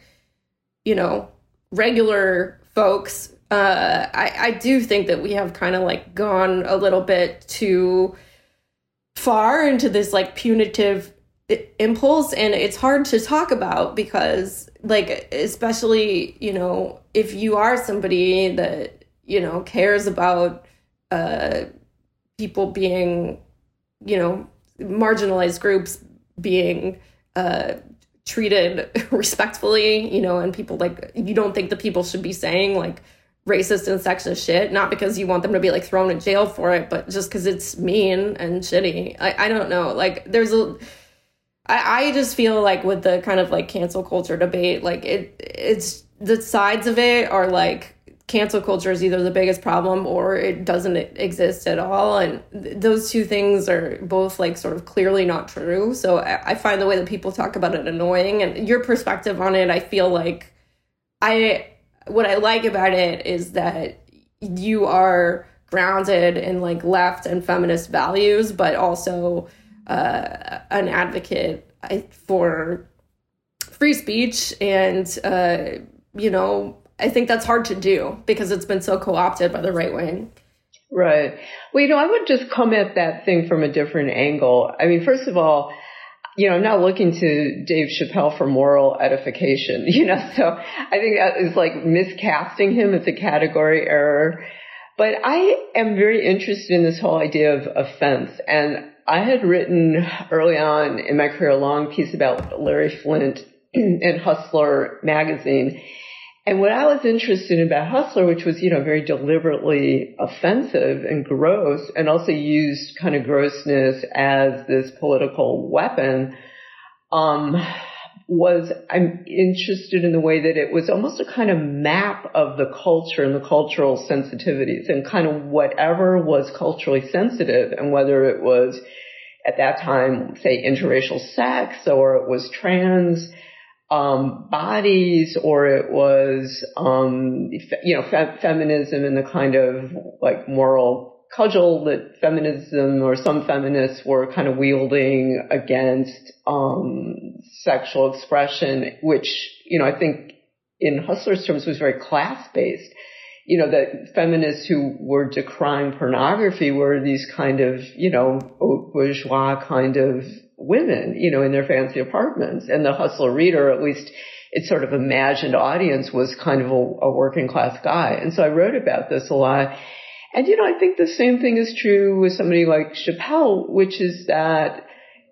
you know regular folks uh i i do think that we have kind of like gone a little bit to far into this like punitive impulse and it's hard to talk about because like especially you know if you are somebody that you know cares about uh people being you know marginalized groups being uh treated respectfully you know and people like you don't think the people should be saying like racist and sexist shit, not because you want them to be like thrown in jail for it, but just because it's mean and shitty. I, I don't know. Like there's a I, I just feel like with the kind of like cancel culture debate, like it it's the sides of it are like cancel culture is either the biggest problem or it doesn't exist at all and th- those two things are both like sort of clearly not true so I-, I find the way that people talk about it annoying and your perspective on it i feel like i what I like about it is that you are grounded in like left and feminist values, but also uh, an advocate for free speech. And, uh, you know, I think that's hard to do because it's been so co opted by the right wing. Right. Well, you know, I would just come at that thing from a different angle. I mean, first of all, you know, I'm not looking to Dave Chappelle for moral edification, you know, so I think that is like miscasting him. It's a category error. But I am very interested in this whole idea of offense. And I had written early on in my career a long piece about Larry Flynt in Hustler magazine. And what I was interested in about Hustler, which was, you know, very deliberately offensive and gross and also used kind of grossness as this political weapon, um, was I'm interested in the way that it was almost a kind of map of the culture and the cultural sensitivities and kind of whatever was culturally sensitive and whether it was at that time, say interracial sex or it was trans um, bodies or it was, um, you know, fe- feminism and the kind of like moral cudgel that feminism or some feminists were kind of wielding against um, sexual expression, which you know I think in Hustler's terms was very class based. You know, that feminists who were decrying pornography were these kind of, you know, bourgeois kind of women, you know, in their fancy apartments. And the hustler reader, at least its sort of imagined audience was kind of a, a working class guy. And so I wrote about this a lot. And you know, I think the same thing is true with somebody like Chappelle, which is that,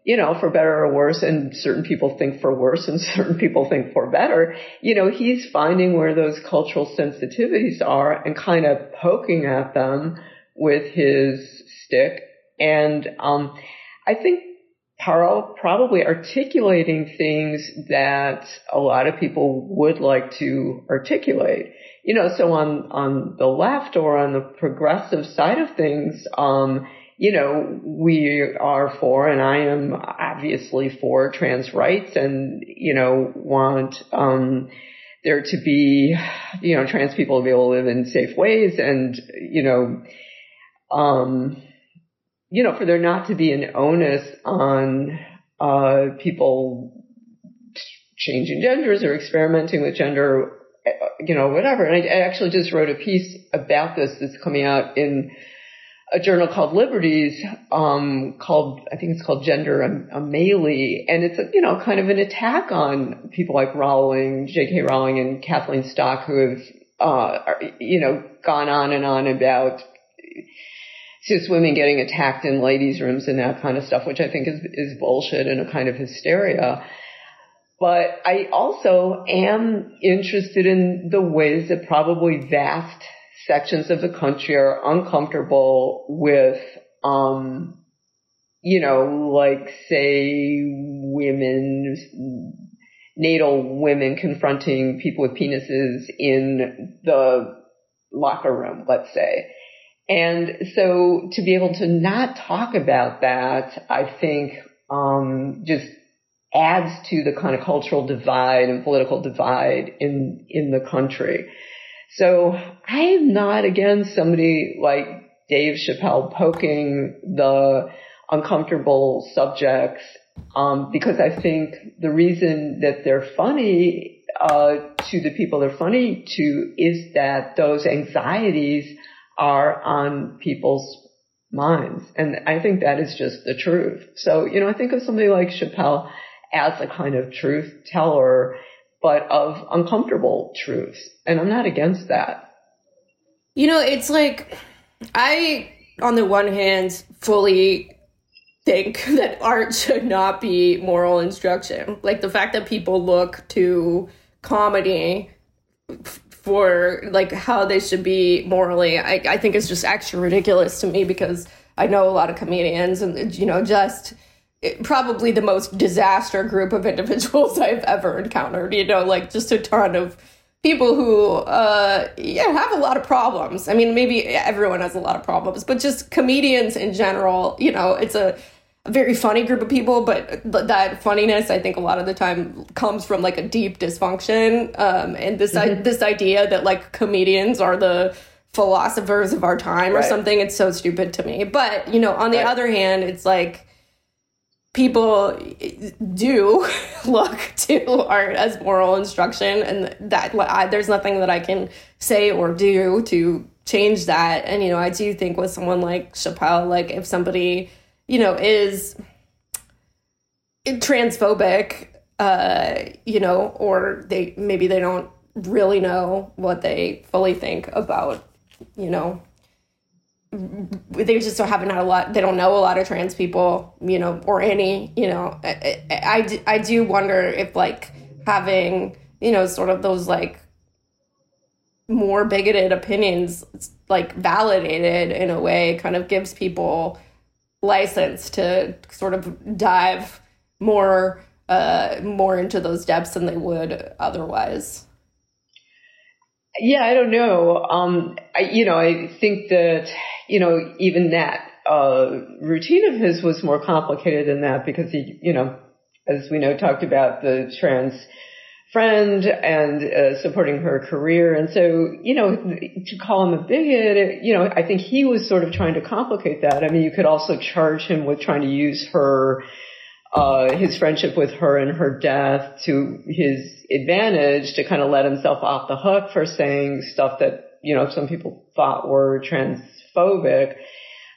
you know, for better or worse, and certain people think for worse and certain people think for better, you know, he's finding where those cultural sensitivities are and kind of poking at them with his stick. And, um, I think probably articulating things that a lot of people would like to articulate. You know, so on, on the left or on the progressive side of things, um, you know, we are for, and I am obviously for trans rights and, you know, want, um, there to be, you know, trans people to be able to live in safe ways and, you know, um, you know, for there not to be an onus on uh, people changing genders or experimenting with gender, you know, whatever. And I, I, actually just wrote a piece about this that's coming out in a journal called Liberties, um, called, I think it's called Gender Amelie. And it's, a, you know, kind of an attack on people like Rowling, J.K. Rowling and Kathleen Stock who have, uh, you know, gone on and on about cis women getting attacked in ladies' rooms and that kind of stuff, which I think is, is bullshit and a kind of hysteria. But I also am interested in the ways that probably vast sections of the country are uncomfortable with, um, you know, like say women, natal women confronting people with penises in the locker room, let's say. And so to be able to not talk about that, I think, um, just adds to the kind of cultural divide and political divide in, in the country. So I am not against somebody like Dave Chappelle poking the uncomfortable subjects, um, because I think the reason that they're funny, uh, to the people they're funny to is that those anxieties are on people's minds. And I think that is just the truth. So, you know, I think of somebody like Chappelle as a kind of truth teller, but of uncomfortable truths. And I'm not against that. You know, it's like, I, on the one hand, fully think that art should not be moral instruction. Like the fact that people look to comedy for like how they should be morally. I, I think it's just actually ridiculous to me because i know a lot of comedians and you know just it, probably the most disaster group of individuals i've ever encountered you know like just a ton of people who uh yeah have a lot of problems. I mean maybe everyone has a lot of problems but just comedians in general you know it's a very funny group of people, but that funniness, I think, a lot of the time comes from like a deep dysfunction, um, and this mm-hmm. I- this idea that like comedians are the philosophers of our time right. or something. It's so stupid to me. But you know, on the right. other hand, it's like people do look to art as moral instruction, and that I, there's nothing that I can say or do to change that. And you know, I do think with someone like Chappelle, like if somebody you know, is transphobic, uh, you know, or they maybe they don't really know what they fully think about, you know, they just don't haven't had a lot they don't know a lot of trans people you know or any you know I, I, I do wonder if like having you know sort of those like more bigoted opinions like validated in a way kind of gives people license to sort of dive more uh, more into those depths than they would otherwise. Yeah, I don't know. Um, I, you know, I think that, you know, even that, uh, routine of his was more complicated than that because he, you know, as we know, talked about the trans friend and uh, supporting her career. And so, you know, to call him a bigot, you know, I think he was sort of trying to complicate that. I mean, you could also charge him with trying to use her, uh, his friendship with her and her death to his advantage to kind of let himself off the hook for saying stuff that, you know, some people thought were transphobic.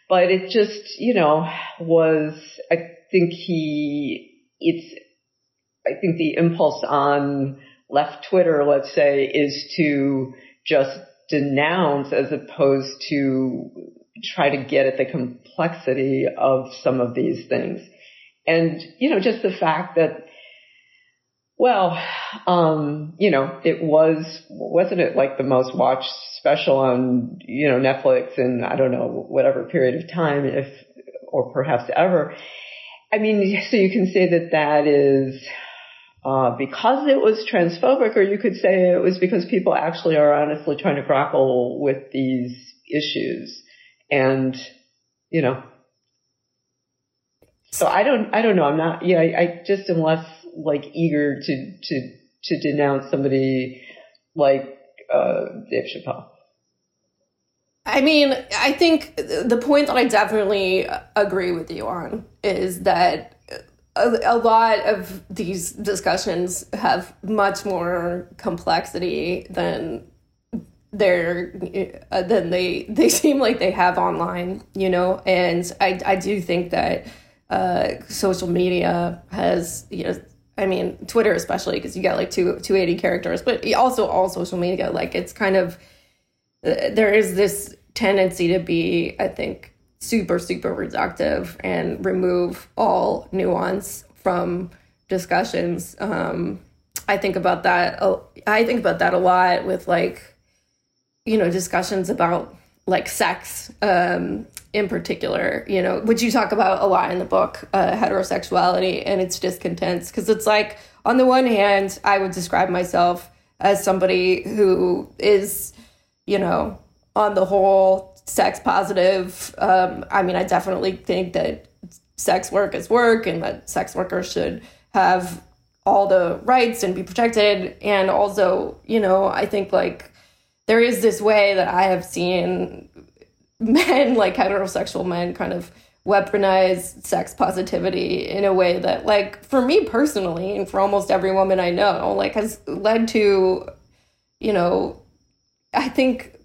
But it just, you know, was, I think he, it's, I think the impulse on left Twitter, let's say, is to just denounce as opposed to try to get at the complexity of some of these things. And, you know, just the fact that, well, um, you know, it was, wasn't it like the most watched special on, you know, Netflix in, I don't know, whatever period of time, if, or perhaps ever. I mean, so you can say that that is, uh, because it was transphobic, or you could say it was because people actually are honestly trying to grapple with these issues. And, you know, so I don't, I don't know. I'm not, yeah, I, I just am less like eager to, to, to denounce somebody like, uh, Dave Chappelle. I mean, I think the point that I definitely agree with you on is that a, a lot of these discussions have much more complexity than they're uh, than they they seem like they have online you know? And i i do think that uh social media has you know i mean twitter especially because you get like two 280 characters but also all social media like it's kind of uh, there is this tendency to be i think super super reductive and remove all nuance from discussions. Um i think about that i think about that a lot with like you know discussions about like sex um in particular you know which you talk about a lot in the book uh, heterosexuality and its discontents because it's like on the one hand i would describe myself as somebody who is you know on the whole sex positive. Um, I mean, I definitely think that sex work is work and that sex workers should have all the rights and be protected. And also, you know, I think like there is this way that I have seen men, like heterosexual men, kind of weaponize sex positivity in a way that like for me personally and for almost every woman I know like has led to you know I think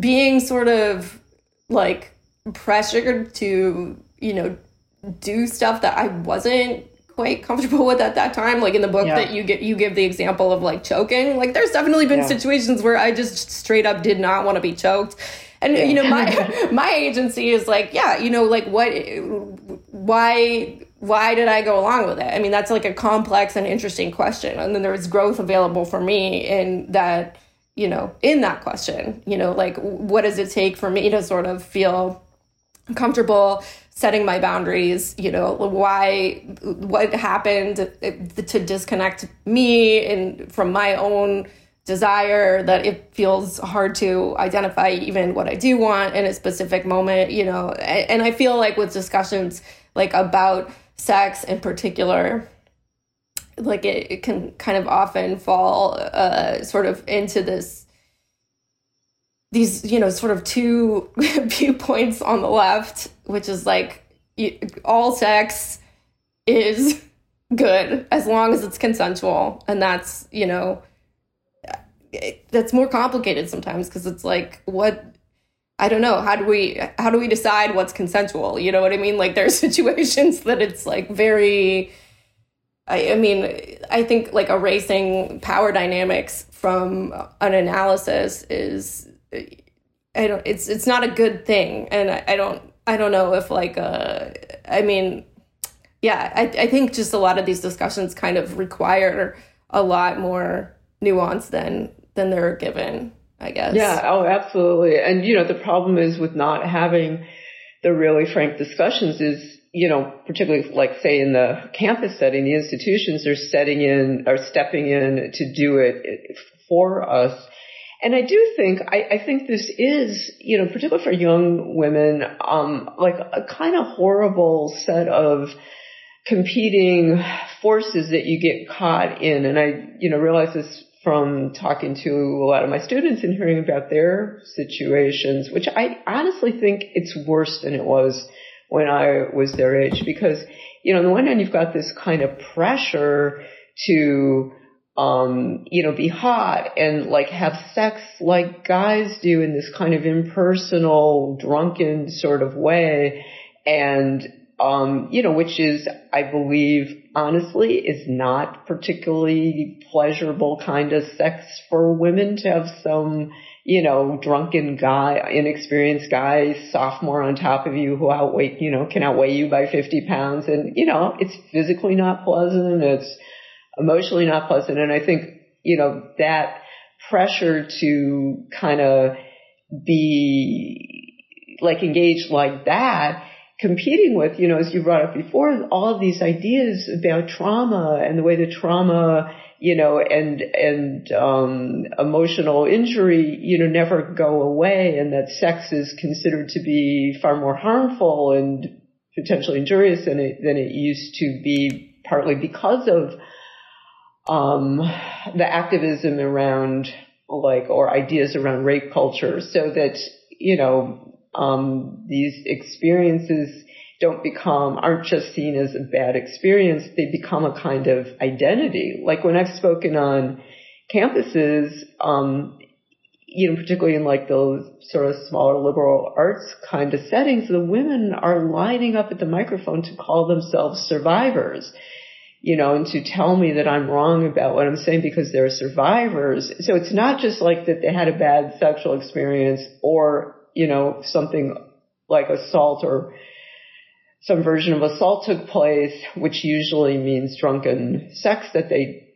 being sort of like pressured to, you know, do stuff that I wasn't quite comfortable with at that time. Like in the book yeah. that you get you give the example of like choking. Like there's definitely been yeah. situations where I just straight up did not want to be choked. And yeah. you know, my my agency is like, yeah, you know, like what why why did I go along with it? I mean, that's like a complex and interesting question. And then there was growth available for me in that you know, in that question, you know, like what does it take for me to sort of feel comfortable setting my boundaries, you know, why what happened to disconnect me and from my own desire that it feels hard to identify even what I do want in a specific moment, you know. And I feel like with discussions like about sex in particular, like it, it can kind of often fall uh, sort of into this these you know sort of two viewpoints on the left which is like all sex is good as long as it's consensual. And that's you know that's more complicated sometimes because it's like what I don't know. How do we how do we decide what's consensual? You know what I mean? Like there are situations that it's like very I, I mean, I think like erasing power dynamics from an analysis is, I don't. It's it's not a good thing, and I, I don't. I don't know if like uh, I mean, yeah, I I think just a lot of these discussions kind of require a lot more nuance than than they're given. I guess. Yeah. Oh, absolutely. And you know, the problem is with not having the really frank discussions is you know, particularly like say in the campus setting, the institutions are setting in, are stepping in to do it for us. And I do think, I, I think this is, you know, particularly for young women, um, like a kind of horrible set of competing forces that you get caught in. And I, you know, realize this from talking to a lot of my students and hearing about their situations, which I honestly think it's worse than it was when I was their age because, you know, on the one hand, you've got this kind of pressure to, um, you know, be hot and like have sex like guys do in this kind of impersonal, drunken sort of way. And, um, you know, which is, I believe, honestly, is not particularly pleasurable kind of sex for women to have some, you know, drunken guy, inexperienced guy, sophomore on top of you who outweigh, you know, can outweigh you by 50 pounds. And, you know, it's physically not pleasant. It's, emotionally not pleasant. And I think, you know, that pressure to kind of be like engaged like that, competing with, you know, as you brought up before, all of these ideas about trauma and the way the trauma, you know, and, and, um, emotional injury, you know, never go away and that sex is considered to be far more harmful and potentially injurious than it, than it used to be partly because of um, the activism around like or ideas around rape culture. So that you know um, these experiences don't become aren't just seen as a bad experience they become a kind of identity like when i've spoken on campuses um, you know particularly in like those sort of smaller liberal arts kind of settings the women are lining up at the microphone to call themselves survivors you know, and to tell me that I'm wrong about what I'm saying because they're survivors. So it's not just like that they had a bad sexual experience or, you know, something like assault or some version of assault took place, which usually means drunken sex that they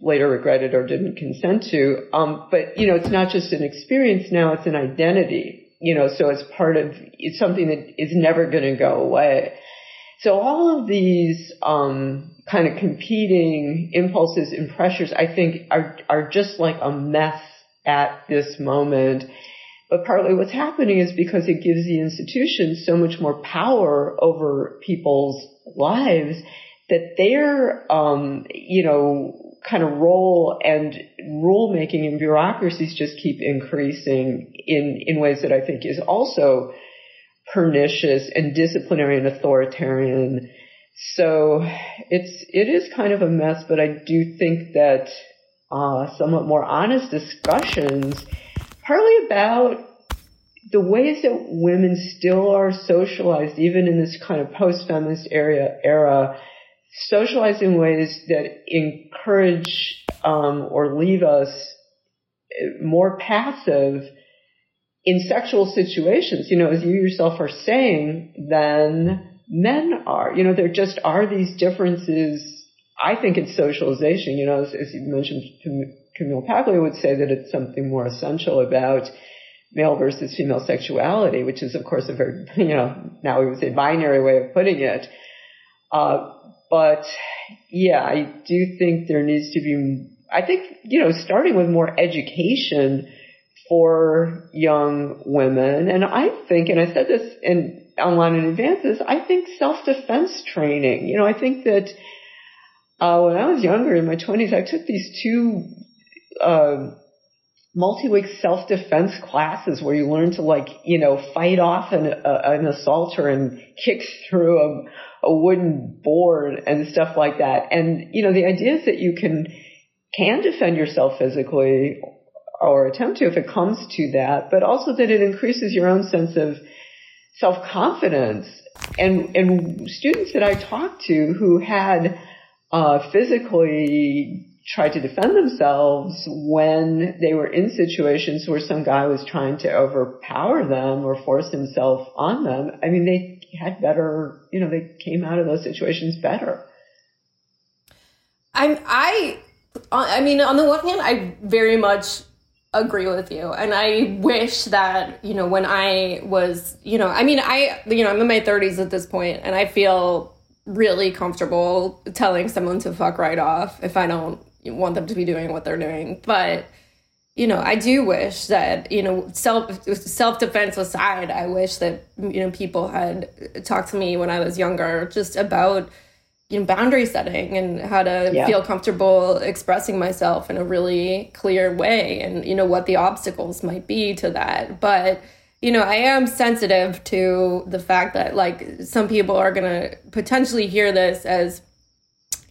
later regretted or didn't consent to. Um, but, you know, it's not just an experience now, it's an identity, you know, so it's part of, it's something that is never going to go away. So all of these um, kind of competing impulses and pressures, I think, are are just like a mess at this moment. But partly what's happening is because it gives the institutions so much more power over people's lives that their, um, you know, kind of role and rulemaking and bureaucracies just keep increasing in, in ways that I think is also pernicious and disciplinary and authoritarian. So it's it is kind of a mess, but I do think that uh, somewhat more honest discussions, partly about the ways that women still are socialized, even in this kind of post-feminist era, era socialized in ways that encourage um, or leave us more passive in sexual situations, you know, as you yourself are saying, than men are. You know, there just are these differences. I think it's socialization, you know, as, as you mentioned, Camille Paglia would say that it's something more essential about male versus female sexuality, which is of course a very, you know, now we would say binary way of putting it. Uh, but yeah, I do think there needs to be, I think, you know, starting with more education for young women. And I think, and I said this in Unwanted Advances, I think self-defense training. You know, I think that uh, when I was younger in my 20s, I took these two uh, multi-week self-defense classes where you learn to like, you know, fight off an, uh, an assaulter and kick through a, a wooden board and stuff like that. And, you know, the idea is that you can can defend yourself physically or attempt to if it comes to that, but also that it increases your own sense of self-confidence. And, and students that I talked to who had uh, physically tried to defend themselves when they were in situations where some guy was trying to overpower them or force himself on them. I mean, they had better, you know, they came out of those situations better. I'm, I, I mean, on the one hand, I very much agree with you. And I wish that, you know, when I was, you know, I mean, I, you know, I'm in my 30s at this point and I feel really comfortable telling someone to fuck right off if I don't want them to be doing what they're doing. But, you know, I do wish that, you know, self self defense aside, I wish that, you know, people had talked to me when I was younger just about you know boundary setting and how to yeah. feel comfortable expressing myself in a really clear way and you know what the obstacles might be to that but you know i am sensitive to the fact that like some people are going to potentially hear this as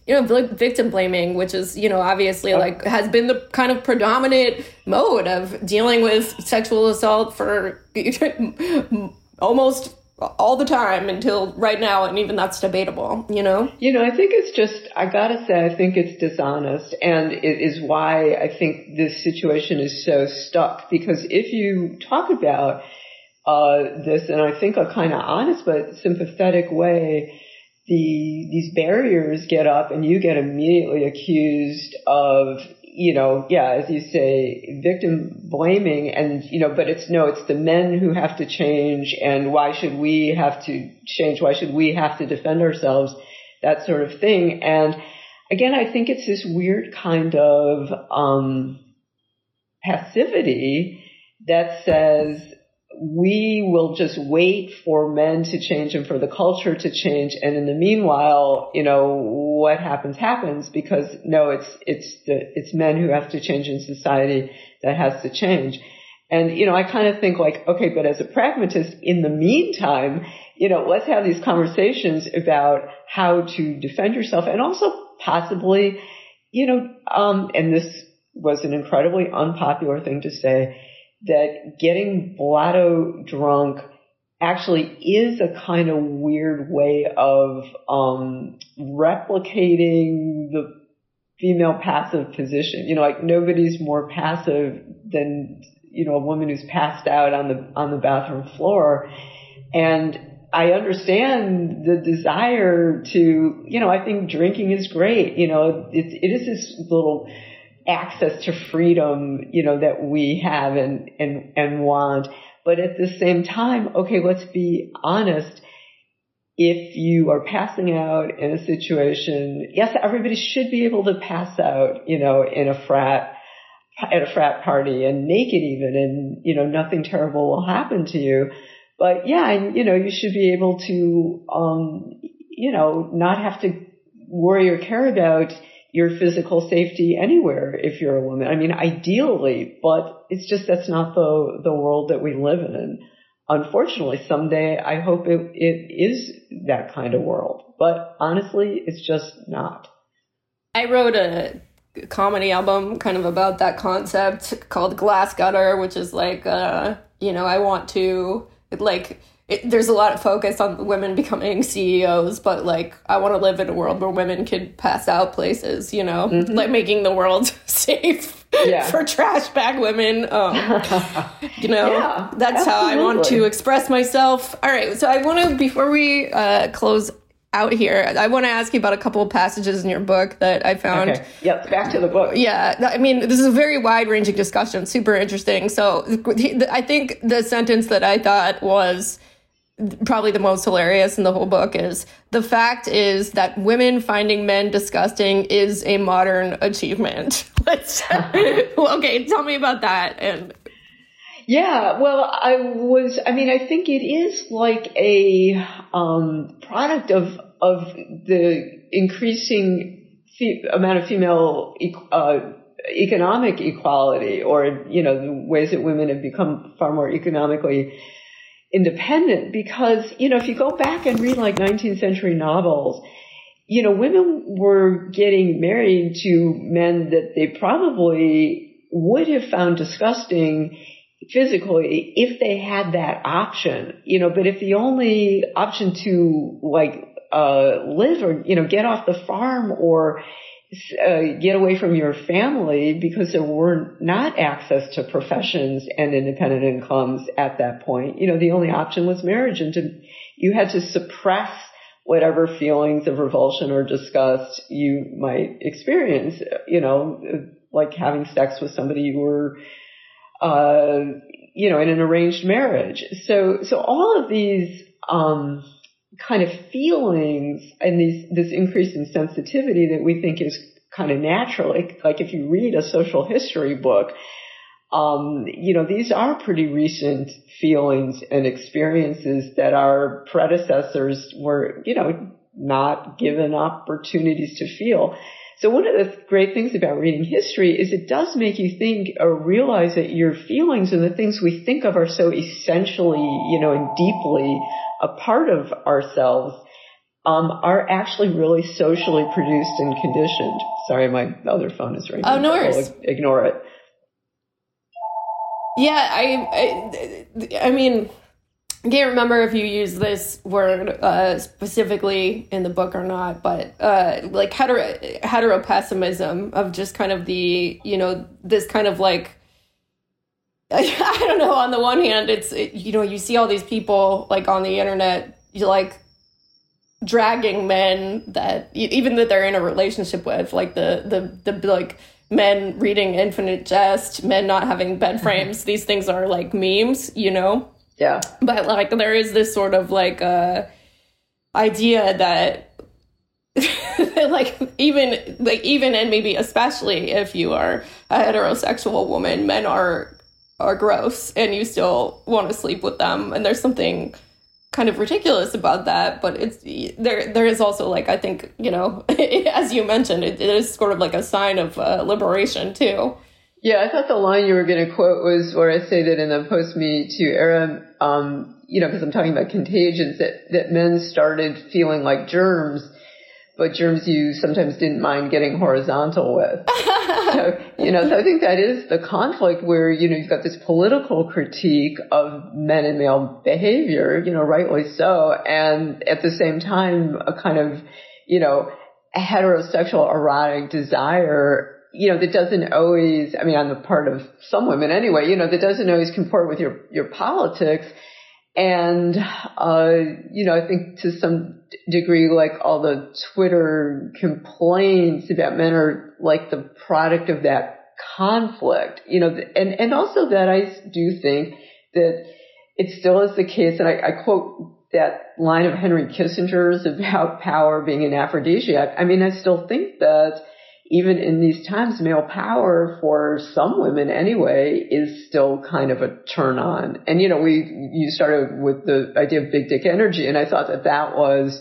you know victim blaming which is you know obviously like has been the kind of predominant mode of dealing with sexual assault for almost all the time until right now and even that's debatable you know? You know i think it's just i gotta say i think it's dishonest and it is why i think this situation is so stuck because if you talk about uh, this in i think a kind of honest but sympathetic way the these barriers get up and you get immediately accused of you know, yeah, as you say, victim blaming and, you know, but it's no, it's the men who have to change and why should we have to change? Why should we have to defend ourselves? That sort of thing. And again, I think it's this weird kind of, um, passivity that says, we will just wait for men to change and for the culture to change. And in the meanwhile, you know, what happens happens because no, it's, it's the, it's men who have to change in society that has to change. And, you know, I kind of think like, okay, but as a pragmatist, in the meantime, you know, let's have these conversations about how to defend yourself and also possibly, you know, um, and this was an incredibly unpopular thing to say, that getting blotto drunk actually is a kind of weird way of um, replicating the female passive position. You know, like nobody's more passive than you know a woman who's passed out on the on the bathroom floor, and I understand the desire to, you know, I think drinking is great. You know, it, it is this little access to freedom, you know, that we have and, and, and want. But at the same time, okay, let's be honest. If you are passing out in a situation, yes, everybody should be able to pass out, you know, in a frat, at a frat party and naked even and, you know, nothing terrible will happen to you. But yeah, and, you know, you should be able to, um, you know, not have to worry or care about your physical safety anywhere if you're a woman. I mean, ideally, but it's just that's not the the world that we live in. Unfortunately, someday I hope it, it is that kind of world. But honestly, it's just not. I wrote a comedy album kind of about that concept called Glass Gutter, which is like, uh, you know, I want to like it, there's a lot of focus on women becoming CEOs, but like I want to live in a world where women can pass out places, you know, mm-hmm. like making the world safe yeah. for trash bag women. Um, you know, yeah, that's absolutely. how I want to express myself. All right, so I want to before we uh, close out here. I want to ask you about a couple of passages in your book that I found. Okay. Yep, back to the book. Yeah, I mean, this is a very wide ranging discussion, super interesting. So I think the sentence that I thought was probably the most hilarious in the whole book is the fact is that women finding men disgusting is a modern achievement. okay, tell me about that and yeah, well, I was, I mean, I think it is like a um, product of of the increasing fe- amount of female uh, economic equality, or you know, the ways that women have become far more economically independent because, you know, if you go back and read like 19th century novels, you know, women were getting married to men that they probably would have found disgusting physically if they had that option, you know, but if the only option to like, uh, live or, you know, get off the farm or, uh, get away from your family because there were not access to professions and independent incomes at that point. You know, the only option was marriage and to, you had to suppress whatever feelings of revulsion or disgust you might experience, you know, like having sex with somebody you were uh, you know, in an arranged marriage. So, so all of these, um, kind of feelings and these, this increase in sensitivity that we think is kind of natural. Like, like if you read a social history book, um, you know, these are pretty recent feelings and experiences that our predecessors were, you know, not given opportunities to feel. So one of the great things about reading history is it does make you think or realize that your feelings and the things we think of are so essentially, you know, and deeply a part of ourselves um, are actually really socially produced and conditioned. Sorry, my other phone is ringing. Oh, no worries. ignore it. Yeah, I, I, I mean, I can't remember if you use this word uh, specifically in the book or not, but uh, like hetero heteropessimism of just kind of the you know this kind of like I don't know. On the one hand, it's it, you know you see all these people like on the internet, you like dragging men that even that they're in a relationship with, like the the the like men reading Infinite Jest, men not having bed frames. these things are like memes, you know. Yeah. But like there is this sort of like uh idea that like even like even and maybe especially if you are a heterosexual woman, men are are gross and you still want to sleep with them and there's something kind of ridiculous about that but it's there there is also like i think you know as you mentioned it, it is sort of like a sign of uh, liberation too yeah, I thought the line you were going to quote was where I say that in the post Me Too era, um, you know, because I'm talking about contagions, that, that men started feeling like germs, but germs you sometimes didn't mind getting horizontal with. so, you know, so I think that is the conflict where, you know, you've got this political critique of men and male behavior, you know, rightly so, and at the same time, a kind of, you know, heterosexual erotic desire you know, that doesn't always, I mean, on the part of some women anyway, you know, that doesn't always comport with your, your politics. And, uh, you know, I think to some degree, like all the Twitter complaints about men are like the product of that conflict, you know, and, and also that I do think that it still is the case. And I, I quote that line of Henry Kissinger's about power being an aphrodisiac. I mean, I still think that even in these times, male power for some women anyway is still kind of a turn on. And you know, we, you started with the idea of big dick energy and I thought that that was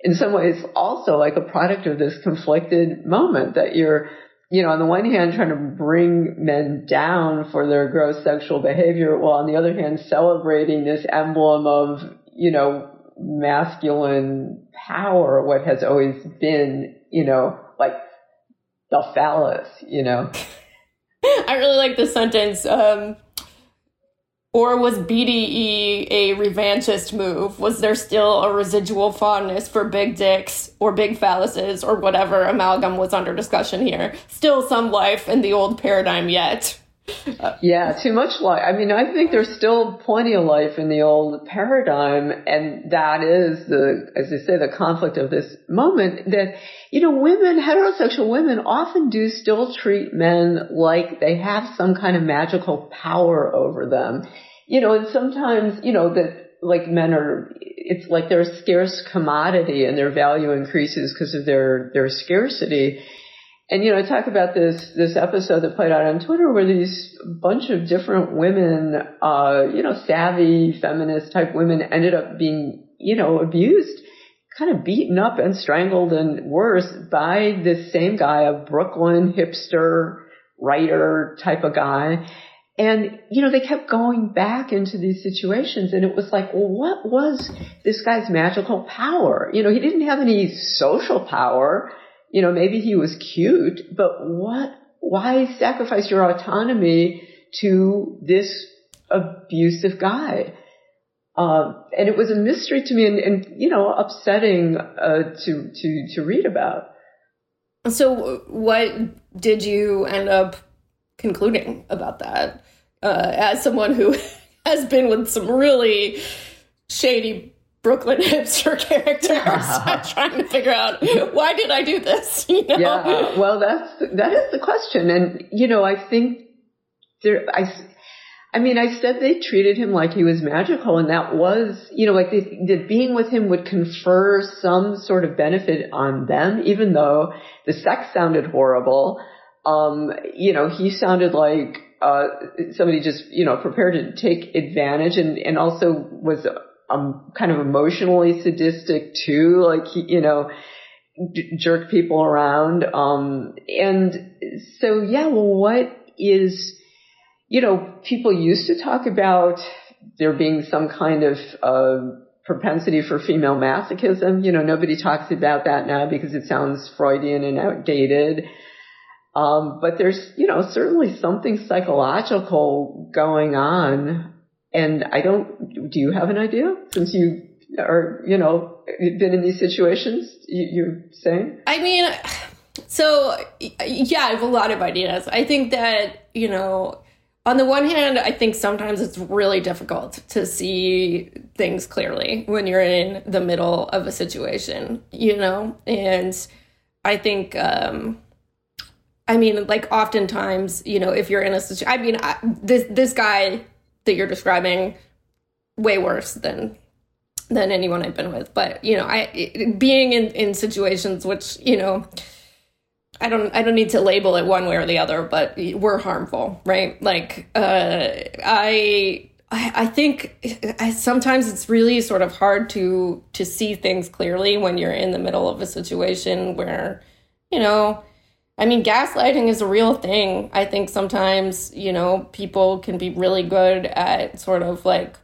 in some ways also like a product of this conflicted moment that you're, you know, on the one hand trying to bring men down for their gross sexual behavior while on the other hand celebrating this emblem of, you know, masculine power, what has always been, you know, like the phallus, you know. I really like the sentence. Um, or was BDE a revanchist move? Was there still a residual fondness for big dicks or big phalluses or whatever amalgam was under discussion here? Still some life in the old paradigm yet yeah, too much life. I mean, I think there's still plenty of life in the old paradigm, and that is the, as I say, the conflict of this moment that, you know, women, heterosexual women often do still treat men like they have some kind of magical power over them. You know, and sometimes, you know, that like men are, it's like they're a scarce commodity and their value increases because of their, their scarcity. And, you know, I talk about this, this episode that played out on Twitter where these bunch of different women, uh, you know, savvy feminist type women ended up being, you know, abused, kind of beaten up and strangled and worse by this same guy, a Brooklyn hipster writer type of guy. And, you know, they kept going back into these situations and it was like, well, what was this guy's magical power? You know, he didn't have any social power you know, maybe he was cute, but what, why sacrifice your autonomy to this abusive guy? Um, and it was a mystery to me and, and you know, upsetting, uh, to, to, to read about. So what did you end up concluding about that? Uh, as someone who has been with some really shady Brooklyn hipster characters. I'm trying to figure out why did I do this? You know? Yeah, well, that's that is the question, and you know, I think there, I, I mean, I said they treated him like he was magical and that was, you know, like the, being with him would confer some sort of benefit on them, even though the sex sounded horrible. Um, you know, he sounded like, uh, somebody just, you know, prepared to take advantage and, and also was, um, kind of emotionally sadistic too. Like, you know, d- jerk people around. Um, and so, yeah, well, what is, you know, people used to talk about there being some kind of uh, propensity for female masochism. You know, nobody talks about that now because it sounds Freudian and outdated. Um, but there's, you know, certainly something psychological going on. And I don't, do you have an idea since you are, you know, been in these situations you, are saying? I mean, so yeah, I have a lot of ideas. I think that, you know, on the one hand, I think sometimes it's really difficult to see things clearly when you're in the middle of a situation, you know? And I think, um, I mean, like oftentimes, you know, if you're in a situation, I mean, I, this, this guy that you're describing, way worse than than anyone I've been with. But you know, I being in in situations which you know I don't I don't need to label it one way or the other, but we're harmful, right? Like uh, I I think I, sometimes it's really sort of hard to to see things clearly when you're in the middle of a situation where you know I mean gaslighting is a real thing. I think sometimes, you know, people can be really good at sort of like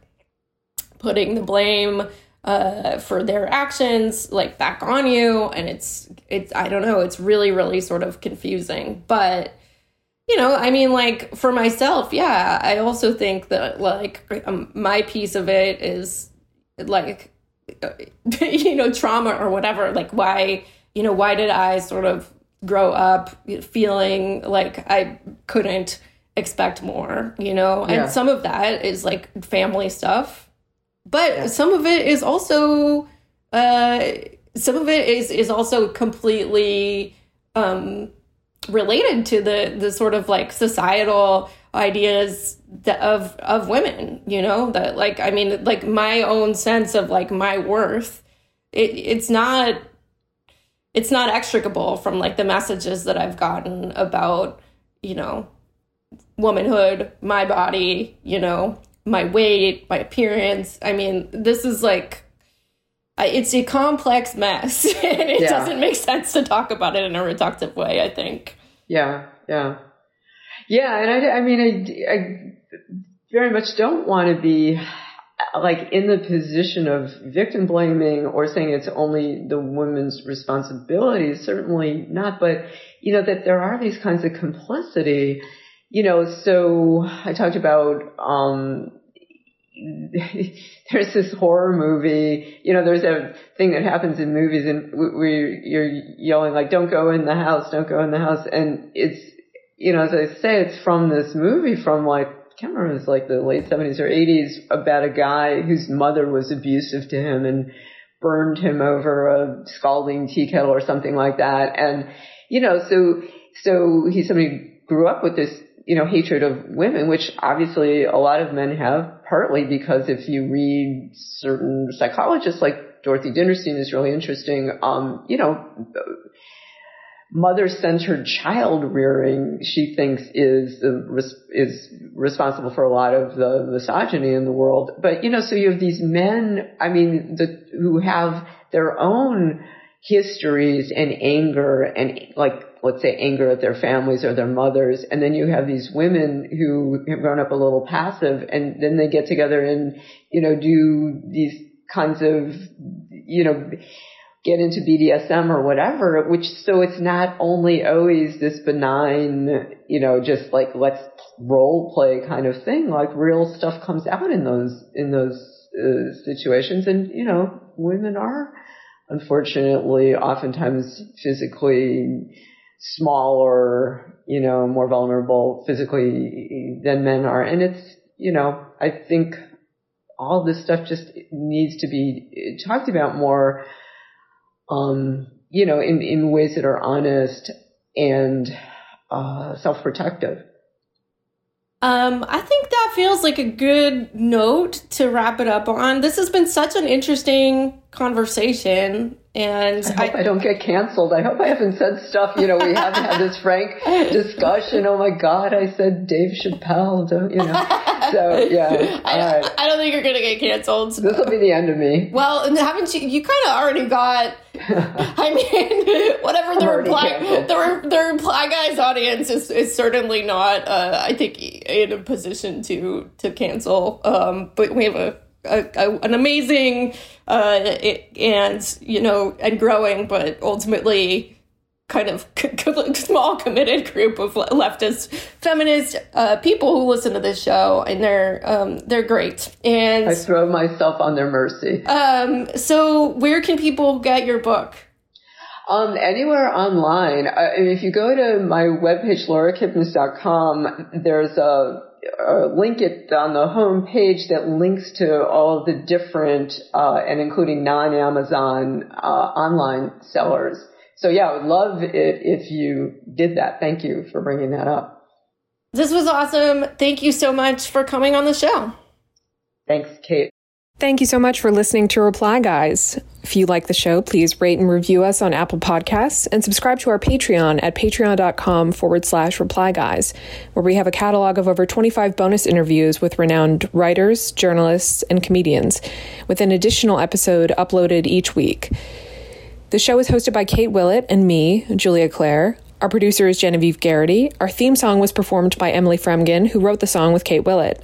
putting the blame uh, for their actions like back on you and it's it's i don't know it's really really sort of confusing but you know i mean like for myself yeah i also think that like um, my piece of it is like you know trauma or whatever like why you know why did i sort of grow up feeling like i couldn't expect more you know? And some of that is like family stuff. But yeah. some of it is also uh, some of it is is also completely um, related to the the sort of like societal ideas that, of of women you know? That like i mean like my own sense of like my worth it it's not it's not extricable from like the messages that i've gotten about you know womanhood my body you know my weight, my appearance. I mean, this is like it's a complex mess and it yeah. doesn't make sense to talk about it in a reductive way, I think. Yeah, yeah. Yeah, and I, I mean, I, I very much don't want to be like in the position of victim blaming or saying it's only the woman's responsibility. Certainly not, but you know, that there are these kinds of complicity you know, so I talked about, um, there's this horror movie, you know, there's a thing that happens in movies and we, you're yelling like, don't go in the house, don't go in the house. And it's, you know, as I say, it's from this movie from like, can't remember, it was like the late 70s or 80s about a guy whose mother was abusive to him and burned him over a scalding tea kettle or something like that. And, you know, so, so he somebody who grew up with this you know, hatred of women, which obviously a lot of men have, partly because if you read certain psychologists like Dorothy Dinnerstein is really interesting, um, you know, mother-centered child rearing, she thinks is is responsible for a lot of the misogyny in the world. But you know, so you have these men, I mean, the, who have their own histories and anger and like let's say anger at their families or their mothers and then you have these women who have grown up a little passive and then they get together and you know do these kinds of you know get into BDSM or whatever which so it's not only always this benign you know just like let's role play kind of thing. Like real stuff comes out in those in those uh, situations. And you know women are unfortunately oftentimes physically smaller, you know, more vulnerable physically than men are. And it's, you know, I think all this stuff just needs to be talked about more, um, you know, in, in ways that are honest and, uh, self-protective. Um, I think that feels like a good note to wrap it up on. This has been such an interesting conversation. And I hope I, I, don't get canceled. I hope I haven't said stuff. You know, we haven't had this frank discussion. Oh my God, I said Dave Chappelle. Don't you know? So yeah, I, I, don't think you're gonna get canceled. This will be the end of me. Well, haven't you? You kind of already got. I mean, whatever the reply, the, the reply guys audience is, is certainly not. Uh, I think in a position to to cancel. Um, but we have a a, a, an amazing uh, it, and you know and growing, but ultimately kind of small committed group of leftist feminist uh, people who listen to this show and they're um, they're great. And i throw myself on their mercy. Um, so where can people get your book? Um, anywhere online. Uh, if you go to my webpage, laurakipnis.com, there's a uh, link it on the home page that links to all of the different uh, and including non-Amazon uh, online sellers. So yeah, I would love it if you did that. Thank you for bringing that up. This was awesome. Thank you so much for coming on the show. Thanks, Kate. Thank you so much for listening to Reply Guys. If you like the show, please rate and review us on Apple Podcasts and subscribe to our Patreon at patreon.com forward slash reply guys, where we have a catalog of over 25 bonus interviews with renowned writers, journalists, and comedians, with an additional episode uploaded each week. The show is hosted by Kate Willett and me, Julia Claire. Our producer is Genevieve Garrity. Our theme song was performed by Emily Fremgen, who wrote the song with Kate Willett.